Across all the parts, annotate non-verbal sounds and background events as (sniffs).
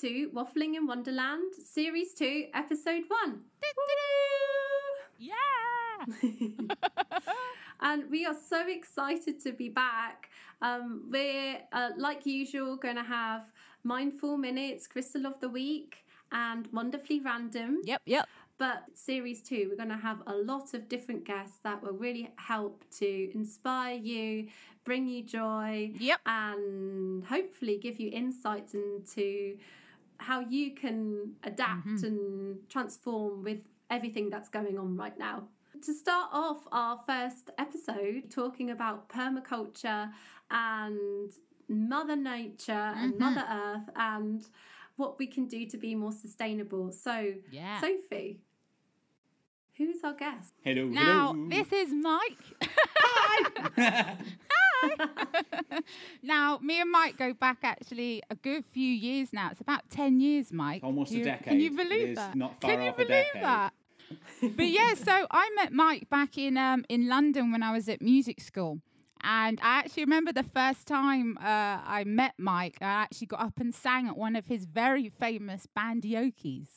to Waffling in Wonderland, Series 2, Episode 1. Yeah! (laughs) (laughs) and we are so excited to be back. Um, we're, uh, like usual, going to have Mindful Minutes, Crystal of the Week, and Wonderfully Random. Yep, yep. But series two, we're going to have a lot of different guests that will really help to inspire you, bring you joy, Yep. and hopefully give you insights into how you can adapt Mm-hmm. and transform with everything that's going on right now. To start off our first episode, talking about permaculture and Mother Nature and Mm-hmm. Mother Earth and what we can do to be more sustainable. So, Yeah. Sophie, who's our guest? Hello, Now, hello. this is Mike. (laughs) (laughs) (laughs) (laughs) now, me and Mike go back actually a good few years now. It's about 10 years, Mike. Almost a You- Can you believe that? not far Can you off a believe decade. that? (laughs) but yeah, so I met Mike back in um, in London when I was at music school. And I actually remember the first time uh, I met Mike, I actually got up and sang at one of his very famous bandiokies,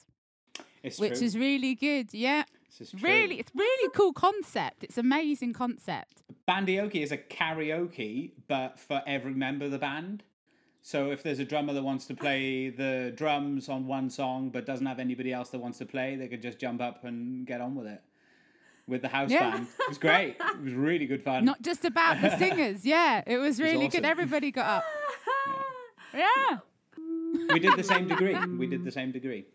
it's which true. is really good. Yeah, This is true. Really, it's really cool concept. It's amazing concept. Bandioki is a karaoke, but for every member of the band. So if there's a drummer that wants to play the drums on one song but doesn't have anybody else that wants to play, they could just jump up and get on with it. With the house Yeah. band. It was great. It was really good fun. Not just about the singers. (laughs) Yeah, it was really good. awesome. Everybody got up. (laughs) Yeah. we did the same degree. We did the same degree.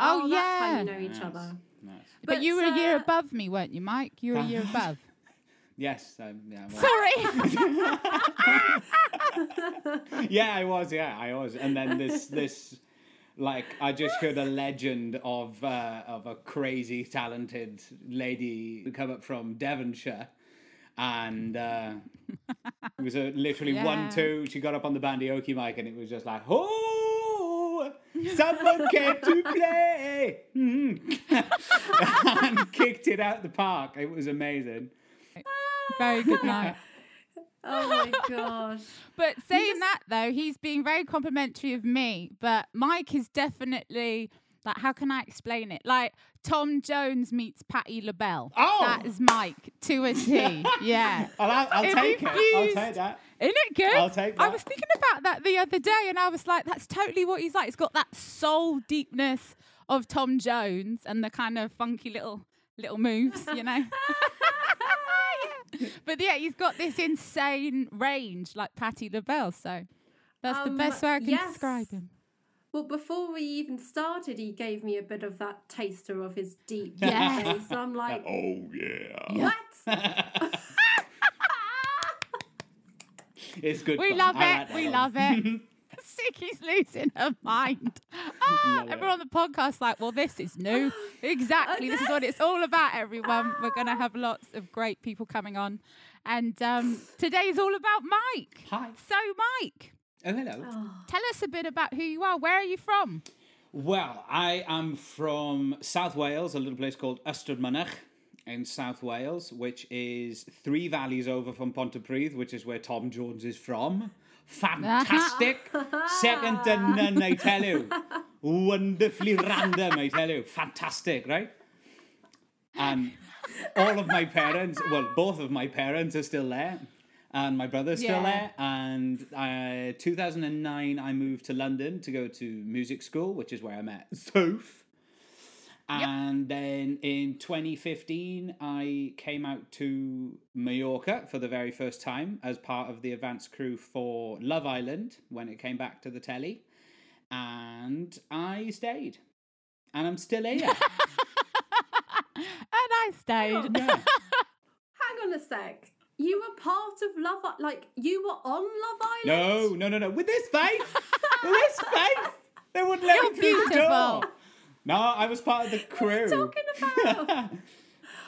Oh, that's oh, how yeah. you know each Nice. other. Nice. But, But, you were a year uh, above me, weren't you, Mike? You were a year (laughs) above. Yes. Um, yeah, well- Sorry. (laughs) yeah, I was. Yeah, I was. And then this this like I just heard a legend of uh, of a crazy talented lady who come up from Devonshire. And uh, it was a literally Yeah. one two. She got up on the bandioki mic, and it was just like, "Oh, someone came to play," Mm. and kicked it out the park. It was amazing. very good night. Oh my gosh. But saying that though, he's being very complimentary of me. But Mike is definitely like, how can I explain it? Like Tom Jones meets Patti LaBelle. Oh! that is Mike to a T. yeah. I'll, I'll, I'll take you it. I'll take that. Isn't it good? I'll take that. I was thinking about that the other day, and I was like, "That's totally what he's like." He's got that soul deepness of Tom Jones and the kind of funky little little moves, you know. Yeah. (laughs) But yeah, he's got this insane range like Patti LaBelle. So that's Um, the best way I can yes. describe him. Well, before we even started, he gave me a bit of that taster of his deep Yes. voice. So I'm like, (laughs) Oh yeah. what? (laughs) (laughs) It's good. We fun. love I it. like we one. love it. (laughs) Suki's losing her mind. (laughs) Ah, Love everyone on the podcast like, well, this is new. (gasps) Exactly. This is what it's all about, everyone. We're going to have lots of great people coming on. And um, is all about Mike. Hi. So, Mike, Oh hello. tell us a bit about who you are. Where are you from? Well, I am from South Wales, a little place called Ystrad in South Wales, which is three valleys over from Pontypridd, which is where Tom Jones is from. Fantastic. (laughs) Second to none, I tell you. Wonderfully random, I tell you. Fantastic, right? And all of my parents, well, both of my parents are still there. And my brother's still Yeah. there. And uh, 2009, I moved to London to go to music school, which is where I met Soph. And then in 2015, I came out to Mallorca for the very first time as part of the advanced crew for Love Island when it came back to the telly. And I stayed. And I'm still here. (laughs) And I stayed. yeah. (laughs) Hang on a sec. You were part of Love I- like you were on Love Island? No, no, no, no. With this face, (laughs) with this face, they wouldn't let You're me through the beautiful. door. No, I was part of the crew. talking (laughs) about?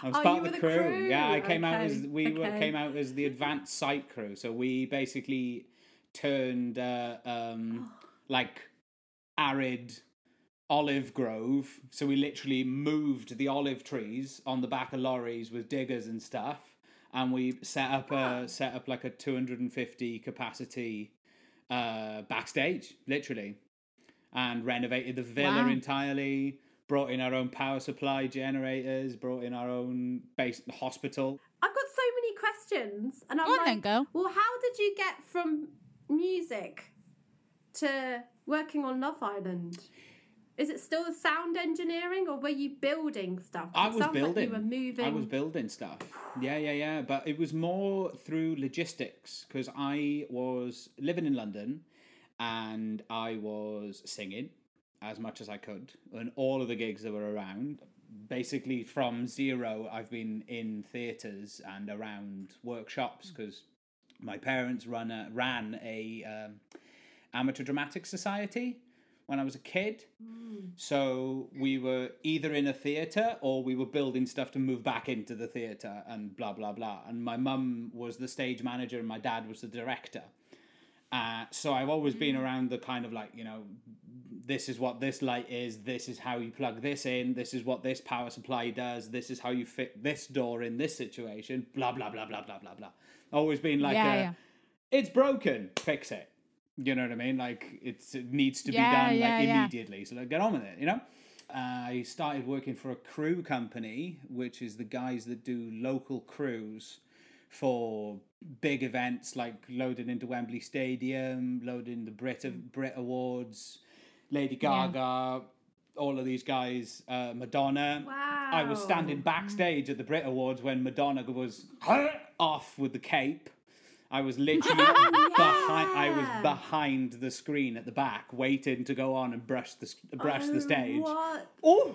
I was Oh, part you of were the the crew. crew. Yeah, I came out as we were, okay. came out as the advanced site crew. So we basically turned uh, um, (gasps) like arid olive grove. So we literally moved the olive trees on the back of lorries with diggers and stuff, and we set up a set up like a 250 capacity uh, backstage, literally, and renovated the villa Wow. entirely. Brought in our own power supply generators. Brought in our own base hospital. I've got so many questions, and I'm Go on like, then, girl. well, how did you get from music to working on Love Island? Is it still the sound engineering, or were you building stuff? I was building. Like you were moving. I was building stuff. Yeah, yeah, yeah. But it was more through logistics because I was living in London and I was singing as much as I could and all of the gigs that were around. Basically, from zero, I've been in theatres and around workshops because my parents run a, ran a um, amateur dramatic society when I was a kid. So we were either in a theatre or we were building stuff to move back into the theatre and blah blah blah. And my mum was the stage manager and my dad was the director. Uh, so I've always been around the kind of like you know, this is what this light is. This is how you plug this in. This is what this power supply does. This is how you fit this door in this situation. Blah blah blah blah blah blah blah. Always been like, Yeah, a, yeah. it's broken, fix it. You know what I mean? Like it's it needs to Yeah, be done like immediately. So like, get on with it. You know. I started working for a crew company, which is the guys that do local crews for big events like loading into Wembley Stadium, loading the Brit Mm. Brit Awards, Lady Gaga, all of these guys, uh, Madonna. Wow. I was standing backstage at the Brit Awards when Madonna was off with the cape. I was (laughs) literally behind. I was behind the screen at the back, waiting to go on and brush the brush the Oh, stage. What? Oh,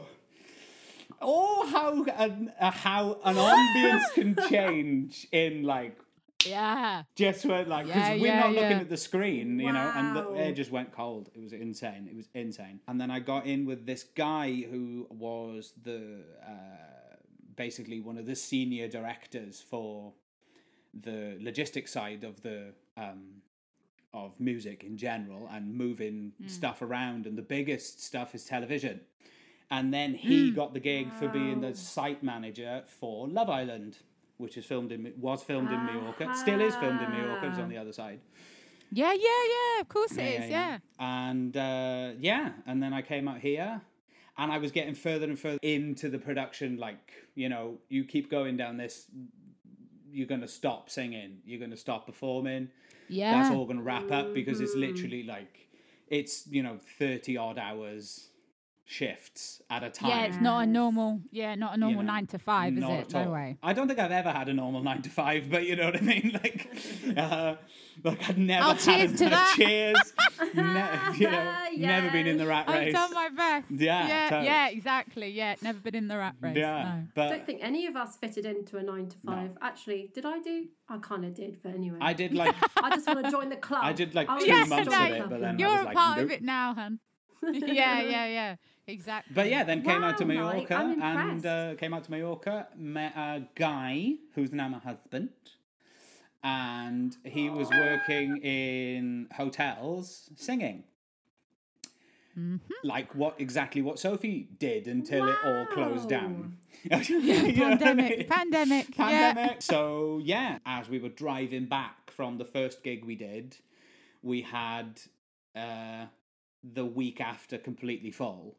oh, how an, uh, how an ambience can (laughs) change in like Yeah. just when like because Yeah, we're yeah, not looking at the screen, you know, and the air just went cold. It was insane. It was insane. And then I got in with this guy who was the uh, basically one of the senior directors for the logistics side of the um, of music in general and moving Hmm. stuff around. And the biggest stuff is television. And then he Hmm. got the gig for being the site manager for Love Island, which is filmed in was filmed in Mallorca, still is filmed in Mallorca. It's on the other side. Yeah, yeah, yeah. Of course it is. Yeah. And uh, yeah, and then I came out here, and I was getting further and further into the production. Like you know, you keep going down this, you're gonna stop singing, you're gonna stop performing. Yeah. That's all gonna wrap up because it's literally like, it's you know thirty odd hours shifts at a time. Yeah, it's not a normal. Yeah, not a normal know, nine to five, is Not it? at No way. I don't think I've ever had a normal (laughs) nine to five, but you know what I mean. (laughs) Like, uh, like I'd never Oh, had cheers a, to (laughs) that. Cheers. ne- you know, never been in the rat I've race. done my best. Yeah, yeah, totally. yeah, exactly. Yeah, never been in the rat race. yeah, No. I don't think any of us fitted into a nine to five. Actually, did I do? I kind of did, but anyway. I did like I just want to join the club. I did, like, wanna two Yeah, join months the of it, but then I You're was a like, part of it now, hun. yeah, yeah, yeah. Exactly. but yeah, then came out to Wow, Mike, Mallorca and uh, came out to Mallorca, met a guy who's now my husband, and he was working in hotels singing. Like what exactly what Sophie did until it all closed down. You know what I pandemic, mean? (laughs) pandemic. Yeah. pandemic. So yeah, as we were driving back from the first gig we did, we had uh, the week after completely full.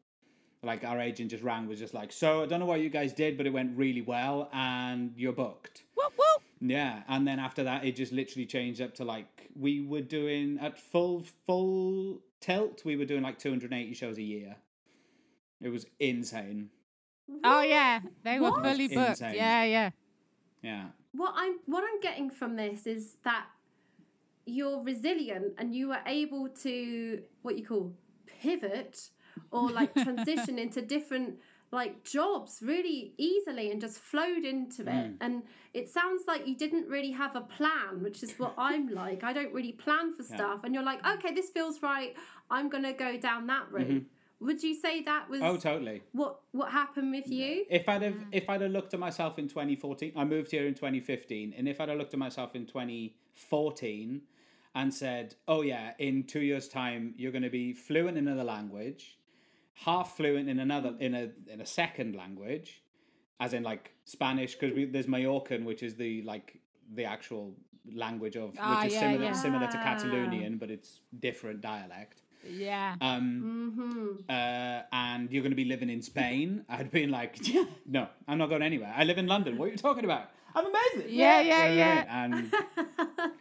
Like our agent just rang, was just like, "So I don't know what you guys did, but it went really well, and you're booked." Whoop, whoop. Yeah, and then after that, it just literally changed up to like we were doing at full full tilt. We were doing like 280 shows a year. It was insane. Oh yeah, they were What? fully booked. Insane. Yeah, yeah. Yeah. What I'm what I'm getting from this is that you're resilient and you were able to what you call pivot or like (laughs) transition into different like jobs really easily and just flowed into it. Mm. And it sounds like you didn't really have a plan which is what (laughs) i'm like. I don't really plan for stuff. And you're like okay this feels right. I'm gonna go down that mm-hmm. route. Would you say that was Oh, totally. what what happened with you? If I'd have mm. if I'd have looked at myself in 2014, I moved here in 2015, and if I'd have looked at myself in 2014 and said, "Oh yeah, in two years' time, you're going to be fluent in another language, half fluent in another in a in a second language, as in like Spanish, because there's Mallorcan, which is the like the actual language of which Ah, is yeah, similar yeah. similar to. Catalonian, but it's different dialect. Yeah. Um, Mm-hmm. uh, and you're going to be living in Spain. (laughs) I'd been like, no, I'm not going anywhere. I live in London. What are you talking about? I'm amazing. Yeah, yeah, know yeah. mean? And (laughs)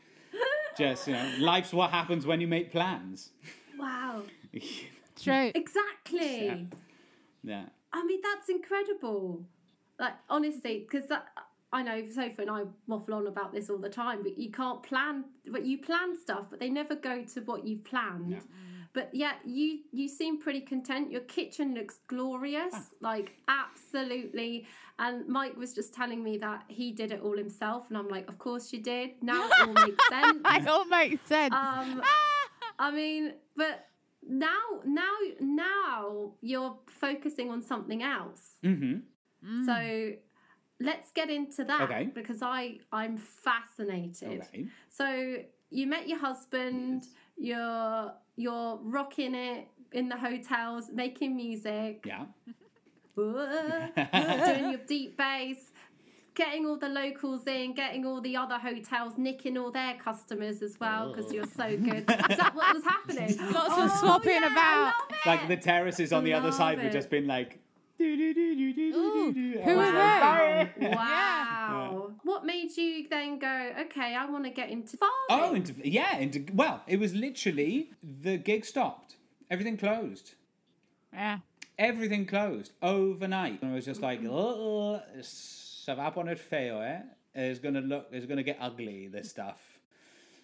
just you know, life's what happens when you make plans. Wow. (laughs) True. Exactly. Yeah. yeah. I mean, that's incredible. Like, honestly, because I know Sophie and I waffle on about this all the time, but you can't plan, but you plan stuff, but they never go to what you've planned. Yeah. But yeah, you you seem pretty content. Your kitchen looks glorious, like absolutely. And Mike was just telling me that he did it all himself, and I'm like, of course you did. Now it all makes (laughs) sense. It all makes sense. Um, (laughs) I mean, but now, now, now you're focusing on something else. Mm-hmm. So let's get into that Okay. because I I'm fascinated. Okay. So you met your husband. You're you're rocking it in the hotels, making music, Yeah. (laughs) doing your deep bass, getting all the locals in, getting all the other hotels, nicking all their customers as well because oh. you're so good. Is that what was happening? (laughs) Lots of oh, swapping yeah, about. Like the terraces on the other side would it. just been like. Who I are they? "Oh." (laughs) Wow. What made you then go, okay, I want to get into farming? Oh, into, yeah, into well, it was literally the gig stopped. Everything closed. Yeah. Everything closed overnight. And I was just like, oh, se va a feo, eh? It's gonna look, it's gonna get ugly. This (laughs) stuff,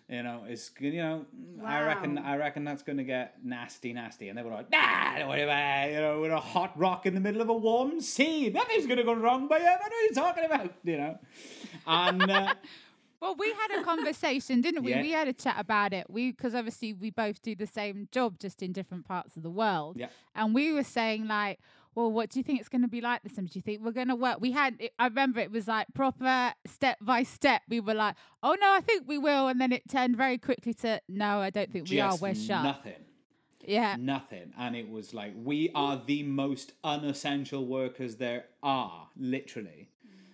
you know, it's you know, I reckon, I reckon that's gonna get nasty, nasty. And they were like, nah, don't worry about it. You know, we're a hot rock in the middle of a warm sea. Nothing's gonna go wrong by you. What are you talking about? You know, and. Uh, (laughs) Well, we had a conversation, didn't we? Yeah. We had a chat about it. We because obviously we both do the same job, just in different parts of the world. Yeah. And we were saying like, well, what do you think it's going to be like this time? Do you think we're going to work? We had, it, I remember it was like proper step by step. We were like, oh no, I think we will, and then it turned very quickly to no, I don't think we are. We're shut. nothing. Yeah. nothing and it was like we are the most unessential workers there are literally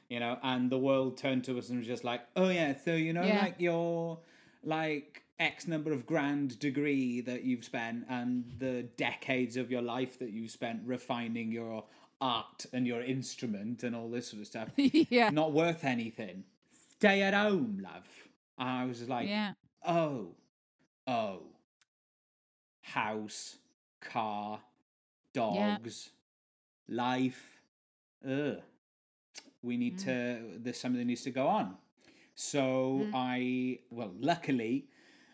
you know and the world turned to us and was just like oh yeah so you know Yeah. like your like x number of grand degree that you've spent and the decades of your life that you've spent refining your art and your instrument and all this sort of stuff (laughs) yeah. not worth anything stay at home love and i was like yeah. Oh, oh. House, car, dogs, life. Ugh. We need mm. to, there's something that needs to go on. So mm. I, well, luckily,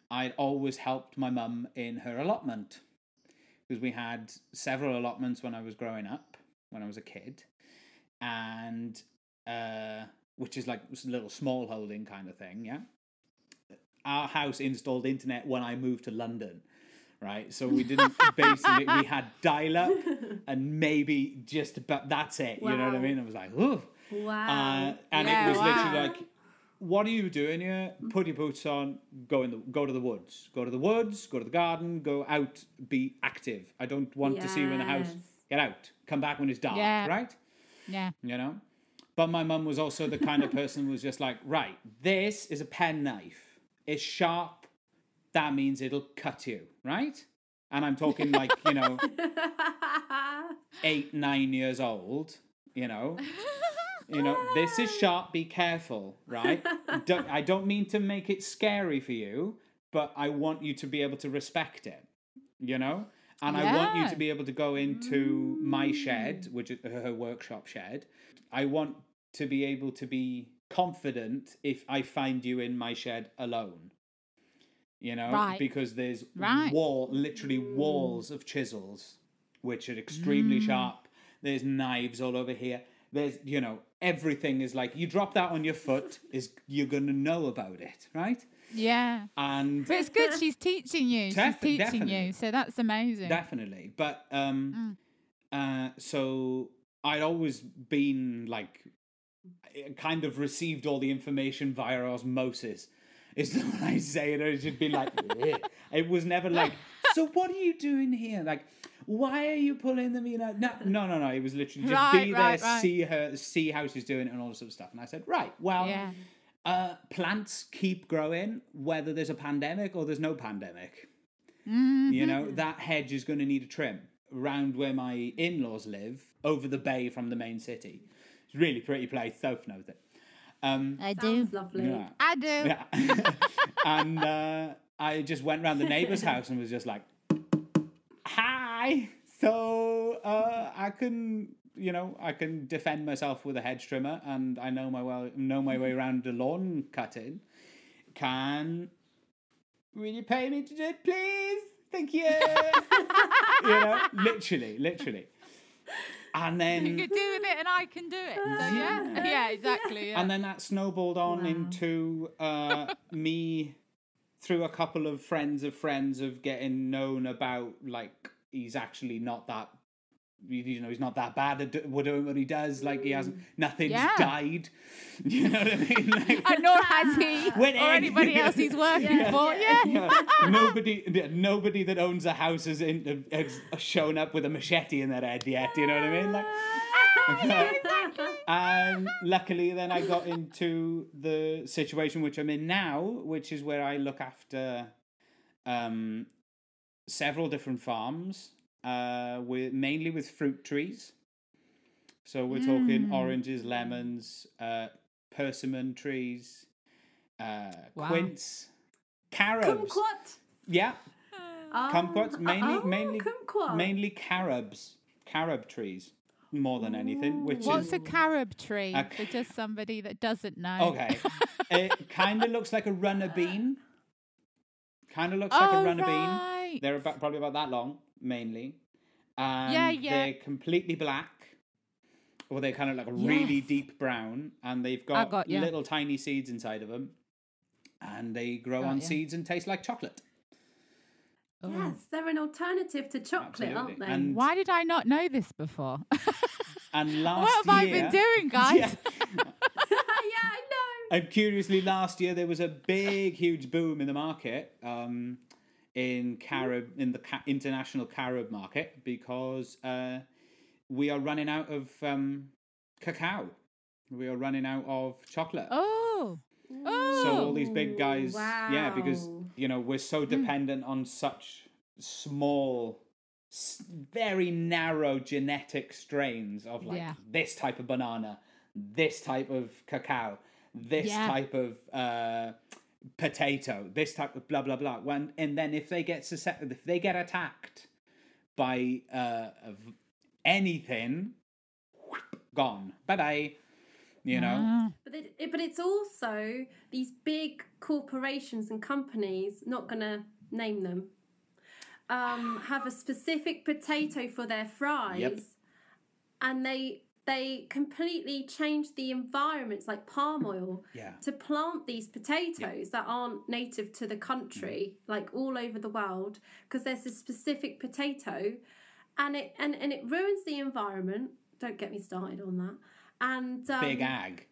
I'd always helped my mum in her allotment because we had several allotments when I was growing up, when I was a kid. And, uh, which is like a little small holding kind of thing, yeah our house installed internet when I moved to London, right? So we didn't (laughs) basically we had dial up and maybe just about that's it. You know what I mean? I was like, ooh. Wow. Uh, and Yeah, it was literally like, what are you doing here? Hmm? Put your boots on, go in the go to the woods. Go to the woods, go to the garden, go out, be active. I don't want to see you in the house. Get out. Come back when it's dark, Yeah. right? Yeah. you know. But my mum was also the kind of person who was just like, right, this is a pen knife. It's sharp. That means it'll cut you, right? And I'm talking like, you know, (laughs) eight, nine years old, you know. (laughs) You know, this is sharp, be careful, right? (laughs) don't, I don't mean to make it scary for you, but I want you to be able to respect it, you know? And I want you to be able to go into my shed, which is her workshop shed. I want to be able to be confident if I find you in my shed alone. You know, Right. because there's Right. wall, literally walls of chisels, which are extremely Mm. sharp. There's knives all over here. There's, you know, everything is like you drop that on your foot, is you're gonna know about it, right? Yeah. And But it's good. She's teaching you. She's teaching you. So that's amazing. definitely but um Mm. uh so i'd always been like kind of received all the information via osmosis is (laughs) the one i say it just been like (laughs) "Eh." it was never like so what are you doing here like why are you pulling them you know no no no no it was literally just Right, be right, there right. see her see how she's doing it and all this sort of stuff and i said right well yeah. uh, plants keep growing whether there's a pandemic or there's no pandemic. Mm-hmm. You know, that hedge is going to need a trim around where my in laws live, over the bay from the main city. It's a really pretty place. Soph knows it. Um, I do. lovely. yeah. I do. Yeah. (laughs) and uh, I just went round the neighbour's (laughs) house and was just like, hi. So uh, I can, you know, I can defend myself with a hedge trimmer and I know my well know my way around the lawn cutting. Can will you pay me to do it, please? Thank you. (laughs) you know, literally, literally. And then You're doing it and I can do it. So yeah, yeah, exactly. Yeah. And then that snowballed on Wow. into uh, me through a couple of friends of friends of getting known about like he's actually not that you- know he's not that bad at doing what he does like he hasn't mm. nothing's Yeah. died (laughs) you know what i mean (laughs) like, and nor has he (laughs) When or any- anybody else he's working Yeah, for. yeah. Yeah. yeah, nobody yeah, nobody that owns a house has, in, has shown up with a machete in their head yet you know what i mean like ah, and luckily, then I got into the situation which I'm in now, which is where I look after um, several different farms, uh, with mainly with fruit trees. So we're talking Mm. oranges, lemons, uh, persimmon trees, uh, Wow. quince, carobs. Kumquat. Yeah, Oh, Kumquats, mainly- oh, mainly- kumquat. mainly carobs, carob trees more than anything. Which What's is a carob tree A for just somebody that doesn't know? Okay. it kind of looks like a runner bean. Kind of looks like oh, a runner bean. They're about, probably about that long, mainly. And Yeah, yeah. they're completely black. Or they're kind of like a really deep brown. And they've got, got little tiny seeds inside of them. And they grow Got on seeds and taste like chocolate. Oh. Yes, they're an alternative to chocolate, aren't they? And- Why did I not know this before? (laughs) And last what have year, I been doing, (laughs) guys? Yeah. (laughs) yeah, I know. And curiously, last year there was a big, huge boom in the market um, in carob in the ca- international carob market because uh, we are running out of um, cacao. We are running out of chocolate. Oh. Oh. So all these big guys, yeah, because Wow. You know we're so dependent on such small, very narrow genetic strains of like Yeah. this type of banana, this type of cacao, this Yeah. type of uh, potato, this type of blah blah blah. When and then if they get suscep- if they get attacked by uh, of anything, gone. Bye bye. You know. Ah. But it, it- but it's also these big corporations and companies. Not gonna name them. Um, have a specific potato for their fries, Yep. and they they completely change the environments like palm oil Yeah. to plant these potatoes that aren't native to the country like all over the world because there's a specific potato and it and, and it ruins the environment don't get me started on that and um, Big ag.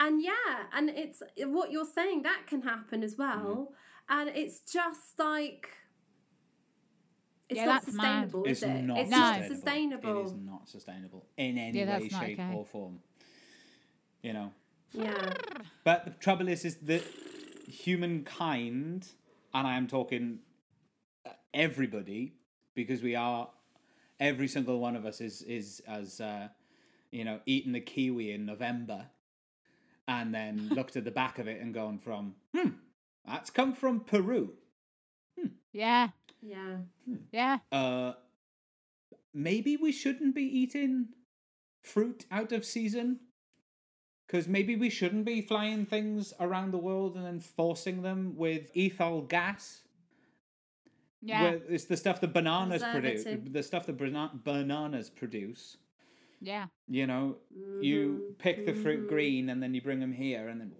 and yeah and it's what you're saying that can happen as well and it's just like it's Yeah, not that's mad. sustainable It's is it not it's No. not sustainable. It sustainable is not sustainable in any Yeah, way, shape, okay. or form. You know. yeah But the trouble is, is that humankind, and I am talking uh, everybody, because we are, every single one of us is is as uh, you know, eating the kiwi in November, and then (laughs) looked at the back of it and gone from, hmm, that's come from Peru. Yeah. yeah Yeah. uh maybe we shouldn't be eating fruit out of season because maybe we shouldn't be flying things around the world and then forcing them with ethyl gas Yeah. where it's the stuff that bananas produce the stuff that bana- bananas produce yeah. you know you Mhm, pick the fruit mhm. green and then you bring them here and then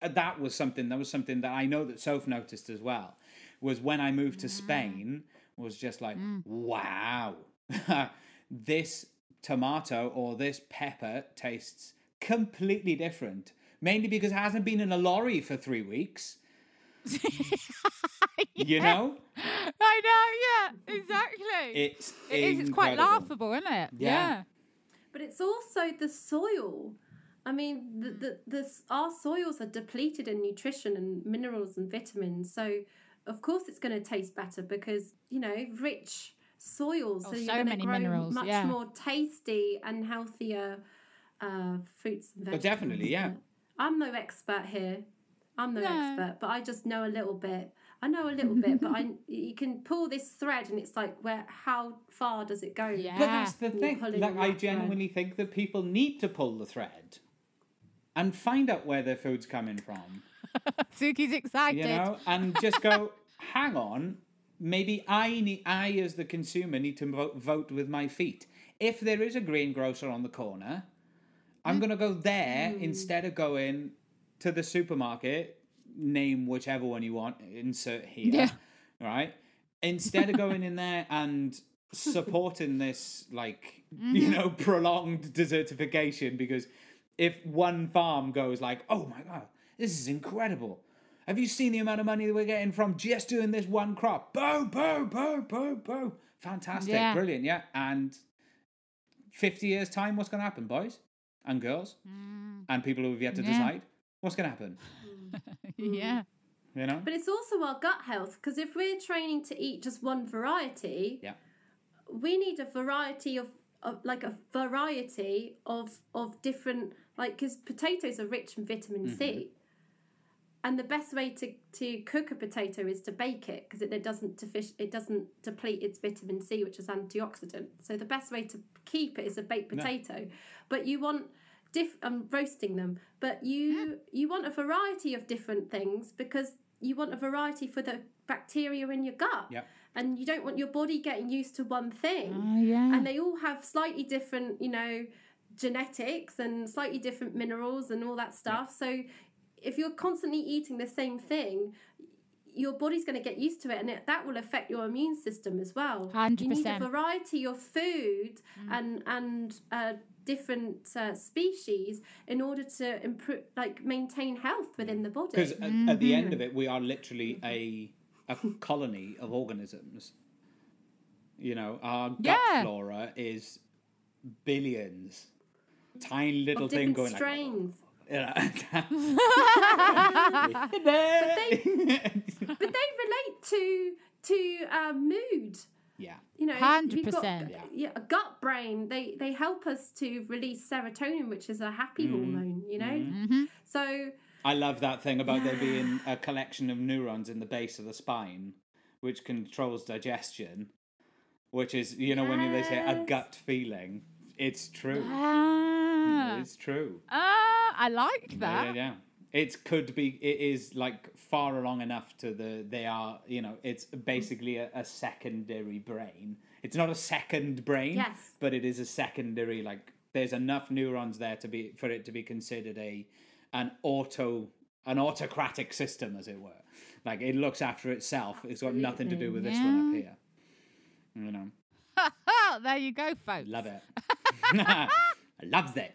Uh, that was something that was something that i know that soph noticed as well was when i moved to spain was just like wow (laughs) this tomato or this pepper tastes completely different mainly because it hasn't been in a lorry for three weeks (laughs) you know I know. Yeah. Exactly. it's It is. It's quite laughable, isn't it? Yeah. But it's also the soil. I mean, the, the, the, our soils are depleted in nutrition and minerals and vitamins. So, of course, it's going to taste better because, you know, rich soils. Oh, so, you're so gonna many grow minerals, Much yeah. more tasty and healthier uh, fruits and Oh, vegetables. definitely, yeah. I'm no expert here. I'm no No. expert, but I just know a little bit. I know a little bit, but I (laughs) you can pull this thread, and it's like, where? How far does it go? Yeah. But that's the thing. Like, I that thread. genuinely think that people need to pull the thread and find out where their food's coming from. (laughs) Suki's excited. You know, and just go, (laughs) hang on, maybe I need, I as the consumer need to vote, vote with my feet. If there is a greengrocer on the corner, I'm mm. gonna go there mm. instead of going to the supermarket. Name whichever one you want. Insert here. Yeah. Right. Instead of going in there and supporting this, like you mm-hmm. know, prolonged desertification, because if one farm goes like, "Oh my god, this is incredible," Have you seen the amount of money that we're getting from just doing this one crop? Boom, boom, boom, boom, boom. Fantastic, Yeah. brilliant, yeah. And 50 years' time, what's going to happen, boys and girls mm. and people who have yet to Yeah. decide? What's going to happen? (laughs) yeah. You know? But it's also our gut health because if we're training to eat just one variety, Yeah. we need a variety of, of like a variety of of different like because potatoes are rich in vitamin Mm-hmm. C. And the best way to, to cook a potato is to bake it because it, it doesn't defic- it doesn't deplete its vitamin C, which is antioxidant. So the best way to keep it is a baked No. potato. But you want diff um, roasting them, but you you want a variety of different things because you want a variety for the bacteria in your gut. Yeah. And you don't want your body getting used to one thing. Oh, yeah. and they all have slightly different you know genetics and slightly different minerals and all that stuff. So if you're constantly eating the same thing your body's going to get used to it and it, that will affect your immune system as well. You need a variety of food and and uh, different uh, species in order to improve like maintain health within the body Because at, at the end of it, we are literally a a colony of organisms. You know, our gut Yeah. flora is billions. Tiny little of thing going strains like. (laughs) but they relate to to uh, mood yeah. you know, Hundred we've got- Yeah. Yeah, a gut brain. They they help us to release serotonin, which is a happy hormone. You know, Mm-hmm. so I love that thing about there being a collection of neurons in the base of the spine, which controls digestion, which is, you know, when they say a gut feeling, it's true. Ah, It's true. Ah, I like Yeah, that. yeah, yeah. It could be. It is like far along enough to the. They are. You know. It's basically a, a secondary brain. It's not a second brain. Yes. But it is a secondary. Like there's enough neurons there to be for it to be considered a an auto an autocratic system, as it were. Like it looks after itself. It's got nothing to do with this one up mm-hmm. here. You know. (laughs) There you go, folks. Love it. (laughs) (laughs) I loves it.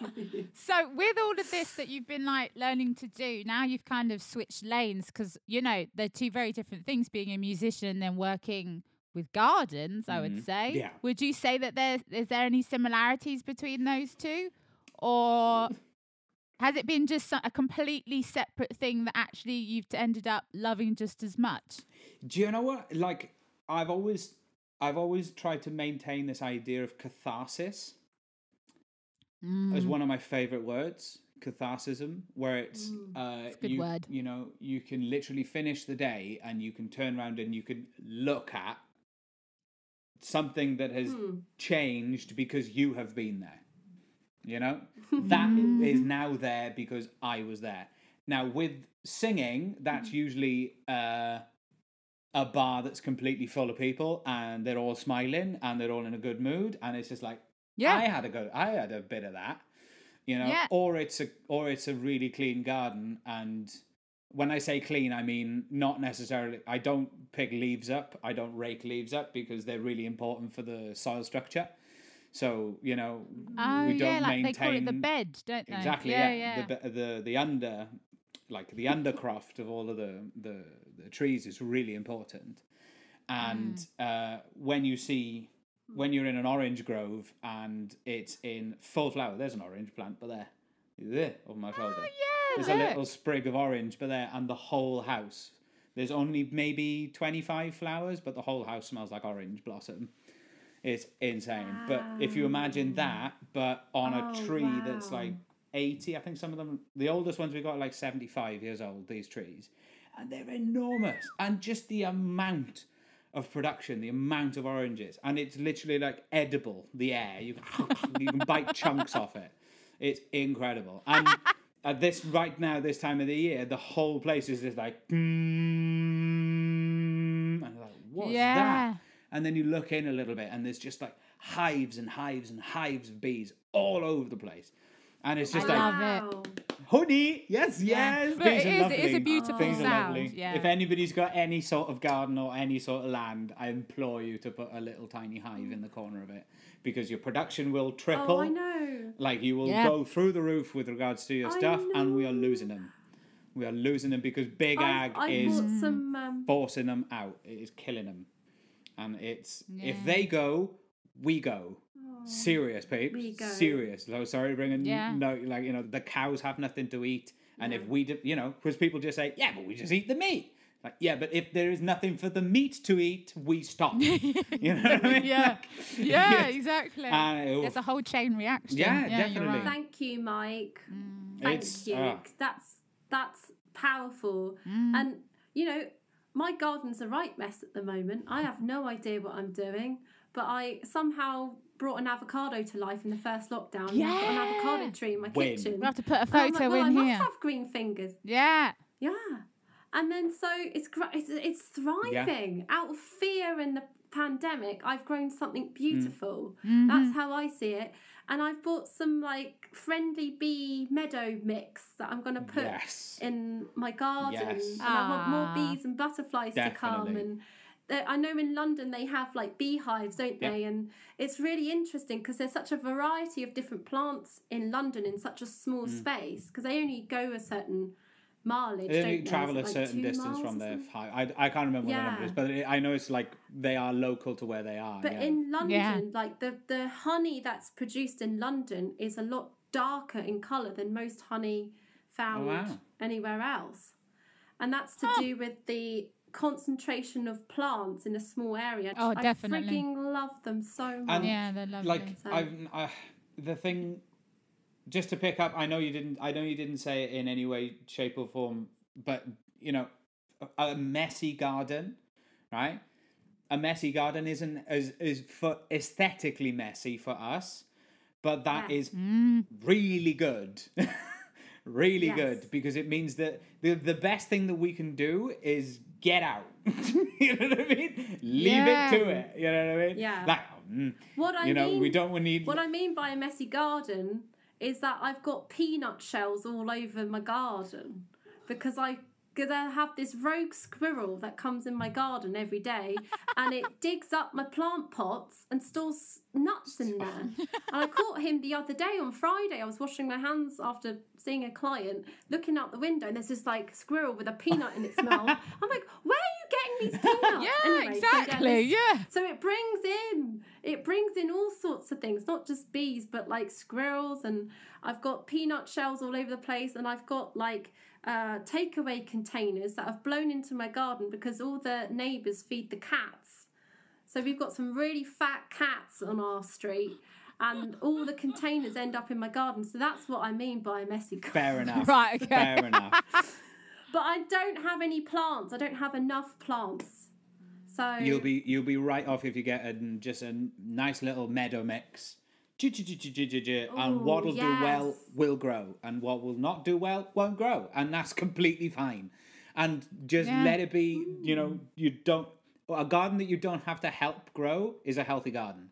(laughs) So, with all of this that you've been like learning to do, now you've kind of switched lanes because you know they're two very different things. Being a musician and then working with gardens, I would say. Mm-hmm. Yeah. Would you say that there is is there any similarities between those two, or has it been just a completely separate thing that actually you've ended up loving just as much? Do you know what? Like, I've always, I've always tried to maintain this idea of catharsis Mm. as one of my favorite words. Catharsism, where it's, uh, a good you, word. you know, you can literally finish the day and you can turn around and you can look at something that has changed because you have been there. You know, (laughs) that is now there because I was there. Now with singing, that's usually uh, a bar that's completely full of people and they're all smiling and they're all in a good mood and it's just like Yeah. I had a go I had a bit of that. You know, Yeah. or it's a or it's a really clean garden and when I say clean, I mean not necessarily. I don't pick leaves up. I don't rake leaves up because they're really important for the soil structure. So you know, Oh we don't yeah, like maintain they call it the bed, don't they? exactly. Yeah, Yeah, yeah. The, the the under, like the undercroft of all of the the, the trees is really important. And Mm. uh, when you see when you're in an orange grove and it's in full flower. There's an orange plant, but there, there over my ah, shoulder. Oh, yeah, There's a little sprig of orange, but there, and the whole house. There's only maybe 25 flowers, but the whole house smells like orange blossom. It's insane. Wow. But if you imagine ah. that, but on a Oh, tree that's like 80, I think some of them, the oldest ones we got are like 75 years old, these trees. And they're enormous. And just the amount of production, the amount of oranges. And it's literally like edible, the air. You can, (laughs) you can bite chunks off it. It's incredible. And (laughs) at this right now, this time of the year, the whole place is just like, mm, and like, what's Yeah. that? And then you look in a little bit, and there's just like hives and hives and hives of bees all over the place. And it's just I like, love it. Wow. Honey, yes, Yeah. yes. But bees it are is- lovely. it is a beautiful Bees are sound, lovely. yeah. If anybody's got any sort of garden or any sort of land, I implore you to put a little tiny hive in the corner of it because your production will triple. Oh, I know. Like you will Yeah. go through the roof with regards to your I stuff, and we are losing them. We are losing them because Big I, Ag I is bought some. Um, forcing them out. It is killing them, and it's if Yeah. they go, we go. Serious, peeps. We go. Serious. So sorry, bringing Yeah. no, like you know, the cows have nothing to eat, and if we, do, you know, because people just say, yeah, but we just eat the meat. Like, yeah, but if there is nothing for the meat to eat, we stop. (laughs) you know what I mean? Yeah. (laughs) Like, Yeah, yes. exactly. And, There's a whole chain reaction. Yeah, you're definitely. right. Thank you, Mike. Mm. Thank It's, you. ah. That's that's powerful. Mm. And you know, my garden's a right mess at the moment. I have no idea what I'm doing, but I somehow brought an avocado to life in the first lockdown. I've got an avocado tree in my Win. kitchen. We'll have to put a And I'm photo like, well, I in must here. have green fingers. Yeah. Yeah. And then so it's it's, it's thriving out of fear in the pandemic. I've grown something beautiful. Mm-hmm. That's how I see it. And I've bought some like friendly bee meadow mix that I'm going to put Yes. in my garden. Yes. And I want more Ah. bees and butterflies to come. And there- I know in London they have like beehives, don't Yeah. they? And it's really interesting because there's such a variety of different plants in London in such a small Mm. space because they only go a certain mileage. They don't only they? travel Is a like certain distance from their something? high. I, I can't remember what the number Yeah. is, but it, I know it's like they are local to where they are. But yeah. in London, Yeah. like the, the honey that's produced in London is a lot darker in colour than most honey found Oh, wow. anywhere else. And that's to Huh. do with the concentration of plants in a small area. Oh, definitely. I freaking love them so much. And, Yeah, they're lovely. like So- I've uh, the thing just to pick up i know you didn't i know you didn't say it in any way shape or form but you know a, a messy garden right a messy garden isn't as is for aesthetically messy for us but that Yeah. is Mm. really good (laughs) really Yes. good because it means that the the best thing that we can do is get out (laughs) you know what i mean leave Yeah. it to it you know what i mean Yeah. like mm, What I you know mean, we don't need what I mean by a messy garden is that I've got peanut shells all over my garden because I because I have this rogue squirrel that comes in my garden every day and it (laughs) digs up my plant pots and stores nuts in there. And I caught him the other day on Friday. I was washing my hands after seeing a client, looking out the window, and there's this like squirrel with a peanut in its (laughs) mouth. I'm like, where are you getting these peanuts? Yeah, Anyway, exactly. this- yeah. so it brings in it brings in all sorts of things, not just bees, but like squirrels and I've got peanut shells all over the place and I've got like uh, takeaway containers that have blown into my garden because all the neighbours feed the cats. So we've got some really fat cats on our street and all the containers end up in my garden. So that's what I mean by a messy garden. fair (laughs) enough Right, okay. fair enough (laughs) But I don't have any plants. I don't have enough plants. So you'll be you'll be right off if you get a, just a nice little meadow mix and Ooh, what'll do well will grow and what will not do well won't grow and that's completely fine and just Yeah. let it be you know you don't a garden that you don't have to help grow is a healthy garden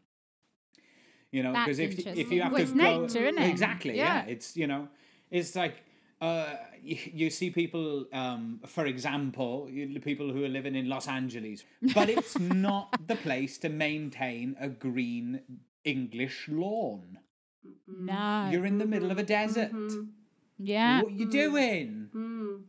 you know because if if you have Well, to grow nature, exactly Yeah. yeah. it's you know it's like uh, you, you see people, um, for example, you, people who are living in Los Angeles, but it's (laughs) not the place to maintain a green English lawn. Mm-hmm. No. You're in the middle of a desert. Mm-hmm. yeah. What are you mm-hmm. doing? Mm.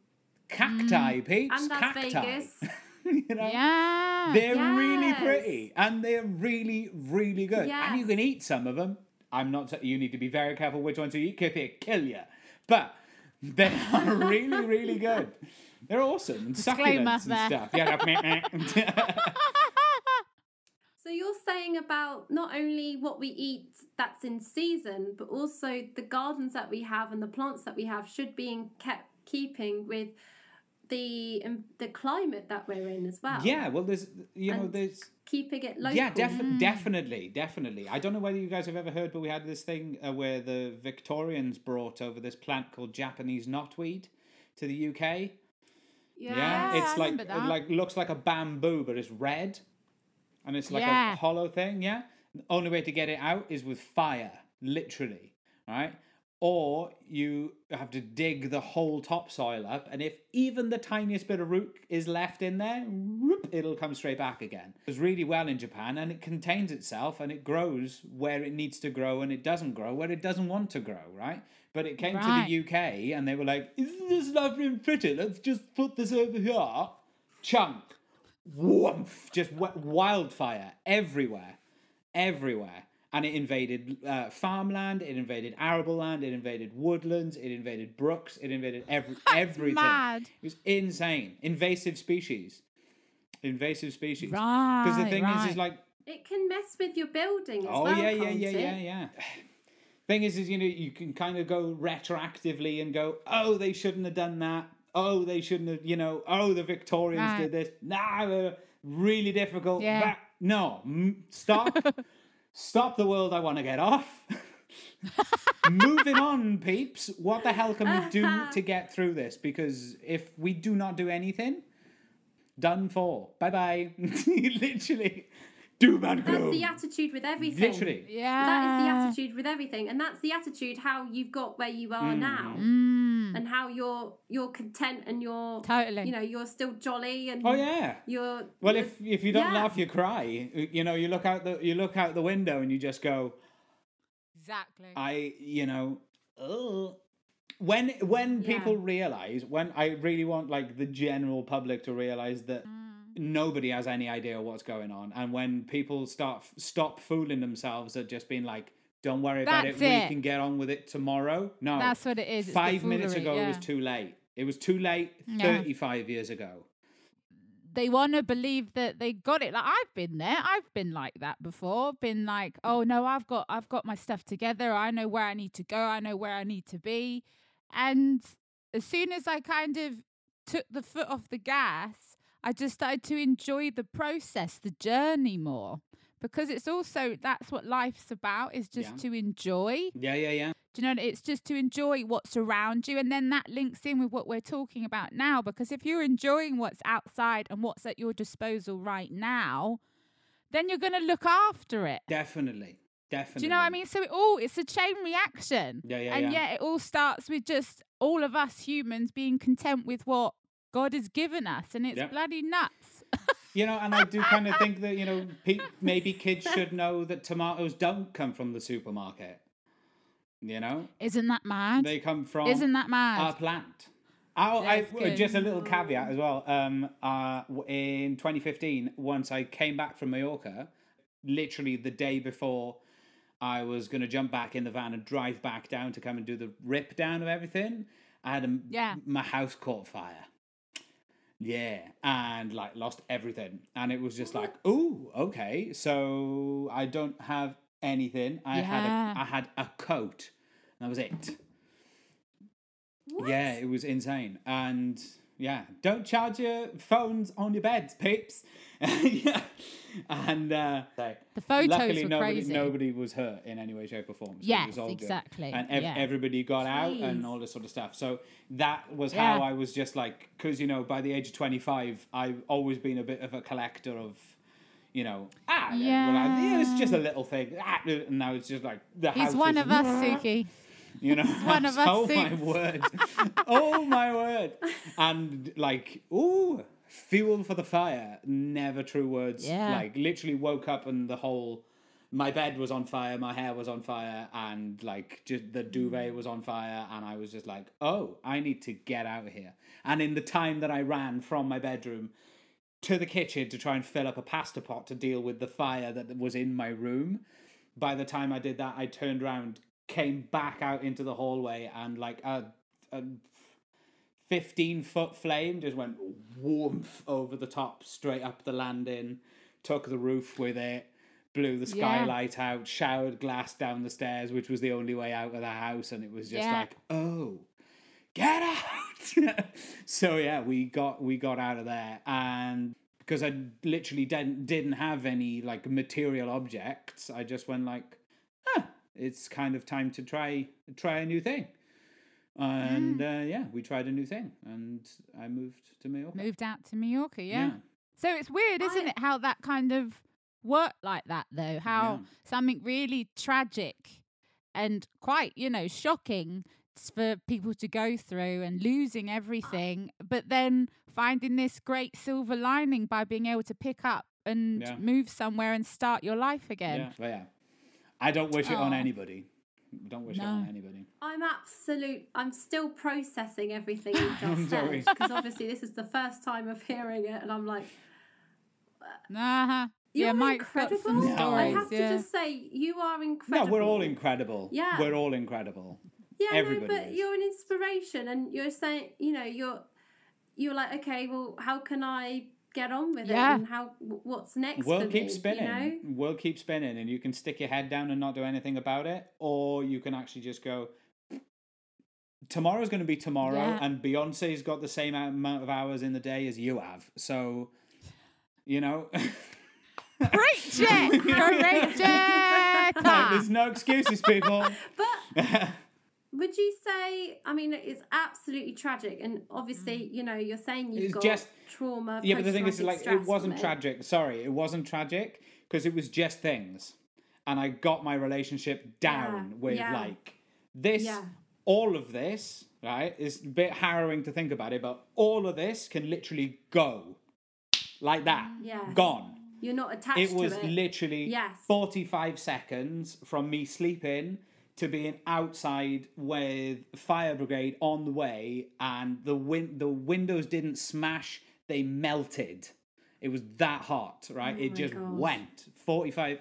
Cacti, mm. Pete. And that's Cacti. Vegas. (laughs) you know? Yeah. They're really pretty and they're really, really good. And you can eat some of them. I'm not. T- you need to be very careful which ones you eat. Could it kill you? But they (laughs) are really, really good. They're awesome. And Disclaimer succulents and there. stuff. Yeah. (laughs) So you're saying about not only what we eat that's in season, but also the gardens that we have and the plants that we have should be in kept keeping with the um, the climate that we're in as well. yeah. Well, there's. You know, And there's. keeping it local. Yeah, def- definitely, definitely. I don't know whether you guys have ever heard, but we had this thing uh, where the Victorians brought over this plant called Japanese knotweed to the UK. Yeah. Yeah, I it's like that. like looks like a bamboo, but it's red, and it's like Yeah. a hollow thing. Yeah, the only way to get it out is with fire, literally, right? Or you have to dig the whole topsoil up, and if even the tiniest bit of root is left in there, whoop, it'll come straight back again. It does really well in Japan, and it contains itself, and it grows where it needs to grow, and it doesn't grow where it doesn't want to grow, right? But it came to the UK, and they were like, "Isn't this lovely and pretty? Let's just put this over here." Chunk, woomph, just wildfire everywhere, everywhere. And it invaded uh, farmland, it invaded arable land, it invaded woodlands, it invaded brooks, it invaded every, (laughs) everything. mad. It was insane. Invasive species. Invasive species. Because the thing is, right. is like, It can mess with your building as oh well. yeah, yeah, yeah, yeah, yeah. (sighs) Thing is, is you know, you can kind of go retroactively and go, oh, they shouldn't have done that. Oh, they shouldn't have, you know, oh, the Victorians Right. did this. Nah, really difficult. Yeah. No, stop. (laughs) stop the world I want to get off. (laughs) Moving on, peeps. What the hell can we do (laughs) to get through this? Because if we do not do anything, done for. Bye bye. Literally. Doom and That's gloom. the attitude with everything. Literally. yeah. That is the attitude with everything, and that's the attitude how you've got where you are now, Mm, and how you're you're content and you're totally. you know you're still jolly and Oh yeah. you're Well, you're- if if you don't yeah. laugh, you cry. You know, you look out the you look out the window and you just go, exactly. I, you know, ugh. when when Yeah. people realize, when I really want like the general public to realize that nobody has any idea what's going on, and when people start stop fooling themselves at just being like, "Don't worry about That's it, we can get on with it tomorrow." No, That's what it is. Five minutes ago, it was too late. It was too late. Yeah. Thirty-five years ago. they want to believe that they got it. Like I've been there. I've been like that before. Been like, oh no, I've got I've got my stuff together. I know where I need to go. I know where I need to be. And as soon as I kind of took the foot off the gas, I just started to enjoy the process, the journey more. Because it's also that's what life's about is just Yeah. to enjoy. Yeah, yeah, yeah. Do you know? It's just to enjoy what's around you, and then that links in with what we're talking about now. Because if you're enjoying what's outside and what's at your disposal right now, then you're going to look after it. Definitely, definitely. Do you know what I mean? So it all it's a chain reaction, Yeah, yeah, and yeah. yet it all starts with just all of us humans being content with what God has given us, and it's Yep. bloody nuts. (laughs) You know, and I do kind of think that you know pe- maybe kids should know that tomatoes don't come from the supermarket. You know, Isn't that mad? they come from Isn't that mad? a plant. Oh, I, just a little caveat as well. Um, uh, in 2015, once I came back from Mallorca, literally the day before I was going to jump back in the van and drive back down to come and do the rip down of everything, I had a, Yeah. my house caught fire. Yeah, and like lost everything, and it was just like, ooh, okay. So I don't have anything. I had Yeah. a, I had a coat. That was it. Yeah, it was insane. And yeah, don't charge your phones on your beds, peeps. (laughs) yeah. And uh, The photos luckily were nobody crazy. nobody was hurt in any way, shape, or form. So it Yes, was all good. exactly, And ev- yeah. everybody got out and all this sort of stuff. So that was how I was just like, because you know, by the age of twenty five, I've always been a bit of a collector of. You know, ah, yeah. well, I- yeah, it's just a little thing. Ah, and now it's just like the house He's one is of us, (laughs) Suki. you know, one of (laughs) us oh my word, oh my word, and like, ooh, fuel for the fire. Never true words. Yeah. Like literally woke up and the whole, my bed was on fire, my hair was on fire, and like just the duvet mm. was on fire, and I was just like, oh, I need to get out of here. And in the time that I ran from my bedroom. to the kitchen to try and fill up a pasta pot to deal with the fire that was in my room. By the time I did that, I turned around, came back out into the hallway, and like a, a 15 foot flame just went woomph over the top, straight up the landing, took the roof with it, blew the Yeah. skylight out, showered glass down the stairs, which was the only way out of the house. And it was just Yeah. like, oh, get out. (laughs) so yeah, we got we got out of there and because I literally didn't didn't have any like material objects, I just went like, ah, it's kind of time to try try a new thing. And uh, yeah, we tried a new thing, and I moved to Mallorca. Moved out to Mallorca, yeah. So it's weird, isn't I- it, how that kind of worked like that, though? How Yeah. something really tragic and quite, you know, shocking for people to go through and losing everything, but then finding this great silver lining by being able to pick up and Yeah. move somewhere and start your life again. Yeah, but yeah. I don't wish it on anybody. Don't wish it on anybody. I'm absolute. I'm still processing everything you (laughs) I'm just said because obviously this is the first time of hearing it, and I'm like, Uh-huh. you're yeah, Mike's incredible. some Yeah. I stories. have to yeah. just say, you are incredible. No, we're all incredible. Yeah. We're all incredible. Yeah, Everybody no, but is. you're an inspiration, and you're saying, you know, you're you're like, okay, well, how can I get on with Yeah. it, and how what's next? We'll for keep me, spinning. You know? We'll keep spinning, and you can stick your head down and not do anything about it, or you can actually just go. Tomorrow's going to be tomorrow, Yeah. and Beyonce's got the same amount of hours in the day as you have. So, you know, Preach it! Preach it! there's no excuses, people. (laughs) But (laughs) would you say? I mean, it's absolutely tragic, and obviously, you know, you're saying you've Mm. It's got just- trauma. yeah, but the thing is, like, it wasn't it. tragic. Sorry, it wasn't tragic because it was just things, and I got my relationship down Yeah, with yeah. like this. Yeah. All of this, right, is a bit harrowing to think about it, but all of this can literally go like that, Yeah. gone. You're not attached It was it. literally Yes. 45 seconds from me sleeping to being outside with fire brigade on the way and the win- the windows didn't smash they melted. It was that hot right? Oh it just gosh. went. 45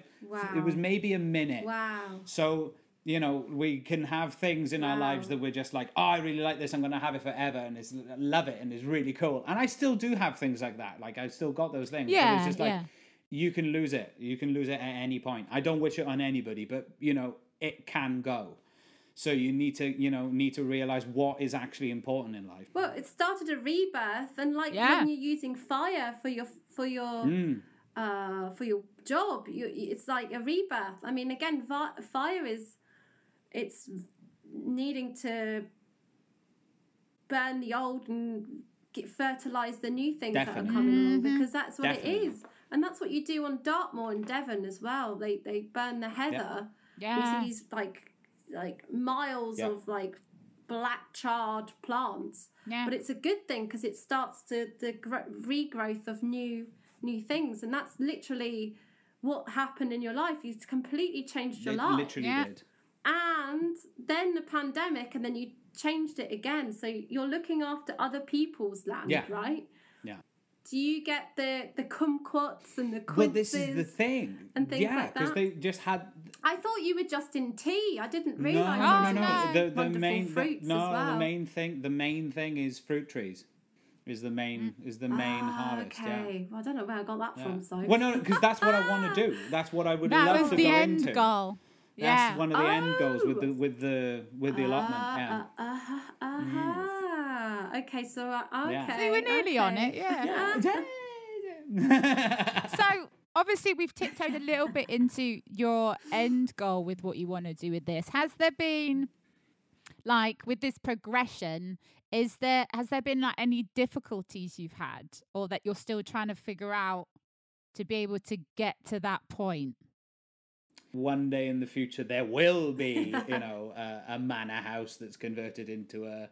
it was maybe a minute. Wow. so you know we can have things in our lives that we're just like oh i really like this i'm going to have it forever and it's love it and it's really cool. And i still do have things like that. Like i've still got those things but Yeah, it's just like yeah. you can lose it. You can lose it at any point. I don't wish it on anybody but you know it can go so you need to you know need to realize what is actually important in life Well, it started a rebirth, and like Yeah. when you're using fire for your for your Mm. uh, for your job, you, it's like a rebirth. I mean, again, vi- fire is it's needing to burn the old and get fertilize the new things that are coming along because that's what Definitely. it is, and that's what you do on Dartmoor and Devon as well. They they burn the heather. Yeah. You see these like like miles Yeah. of like black charred plants Yeah. but it's a good thing because it starts to the regrowth of new new things and that's literally what happened in your life you completely changed your it life literally Yeah. did and then the pandemic and then you changed it again so you're looking after other people's land Yeah. right Yeah. do you get the the kumquats and the well this is the thing and things yeah because that. they just had i thought you were just in tea i didn't realize no Oh, no no, no. the, the Wonderful main the- fruits as no well. the main thing the main thing is fruit trees is the main is the main Ah, harvest yeah okay well i don't know where i got that Yeah. from so Well, no, because that's what I want to (laughs) do. That's what I would that love was to the go end into. goal. That's Yeah. one of the end goals with the Oh. with the with the allotment. Yeah. Uh, uh, uh, Okay, so uh, okay. Yeah. See, we're nearly on it, yeah. Yeah. (laughs) so obviously we've tiptoed a little bit into your end goal with what you want to do with this. Has there been like with this progression, is there has there been like any difficulties you've had or that you're still trying to figure out to be able to get to that point? one day in the future, there will be, you know, (laughs) a, a manor house that's converted into a,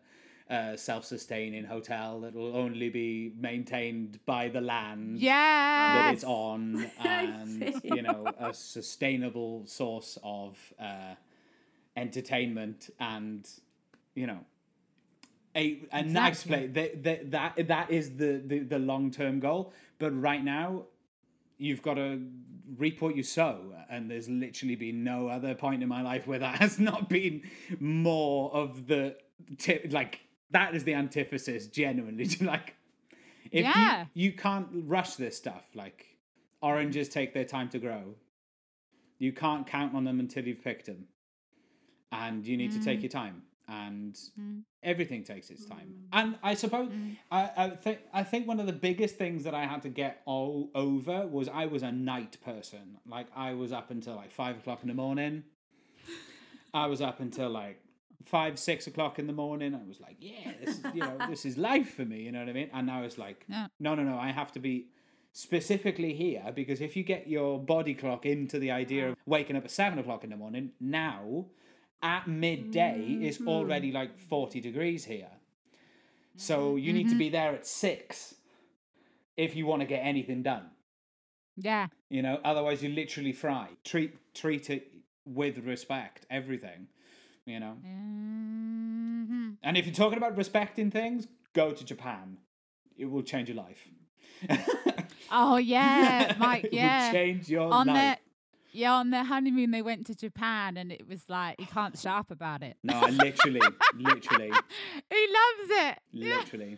a self-sustaining hotel that will only be maintained by the land. Yeah. that it's on (laughs) and you know a sustainable source of uh, entertainment and you know a a nice place. That that that that is the the, the long term goal. But right now, you've got to reap what you sow, and there's literally been no other point in my life where that (laughs) has not been more of the tip. Like that is the antithesis, genuinely. (laughs) To like, if Yeah. you you can't rush this stuff. Like oranges take their time to grow. You can't count on them until you've picked them, and you need to take mm. your time. And mm. everything takes its time. Mm. And I suppose I, I think I think one of the biggest things that I had to get all over was I was a night person. Like I was up until like five o'clock in the morning. I was up until like five, six o'clock in the morning. I was like, yeah, this is you know, (laughs) this is life for me, you know what I mean? And now it's like, Yeah. no, no, no, I have to be specifically here because if you get your body clock into the idea of waking up at seven o'clock in the morning, now at midday it's mm-hmm. already like 40 degrees here. So mm-hmm. you need to mm-hmm. be there at six if you want to get anything done. Yeah. You know, otherwise you literally fry. Treat treat it with respect, everything. You know. hmm And if you're talking about respecting things, go to Japan. It will change your life. (laughs) Oh yeah, (laughs) Mike. it Yeah. will change your on life. their yeah on their honeymoon they went to Japan and it was like he can't sharp about it. No, I literally, (laughs) literally, he loves it. Yeah. literally.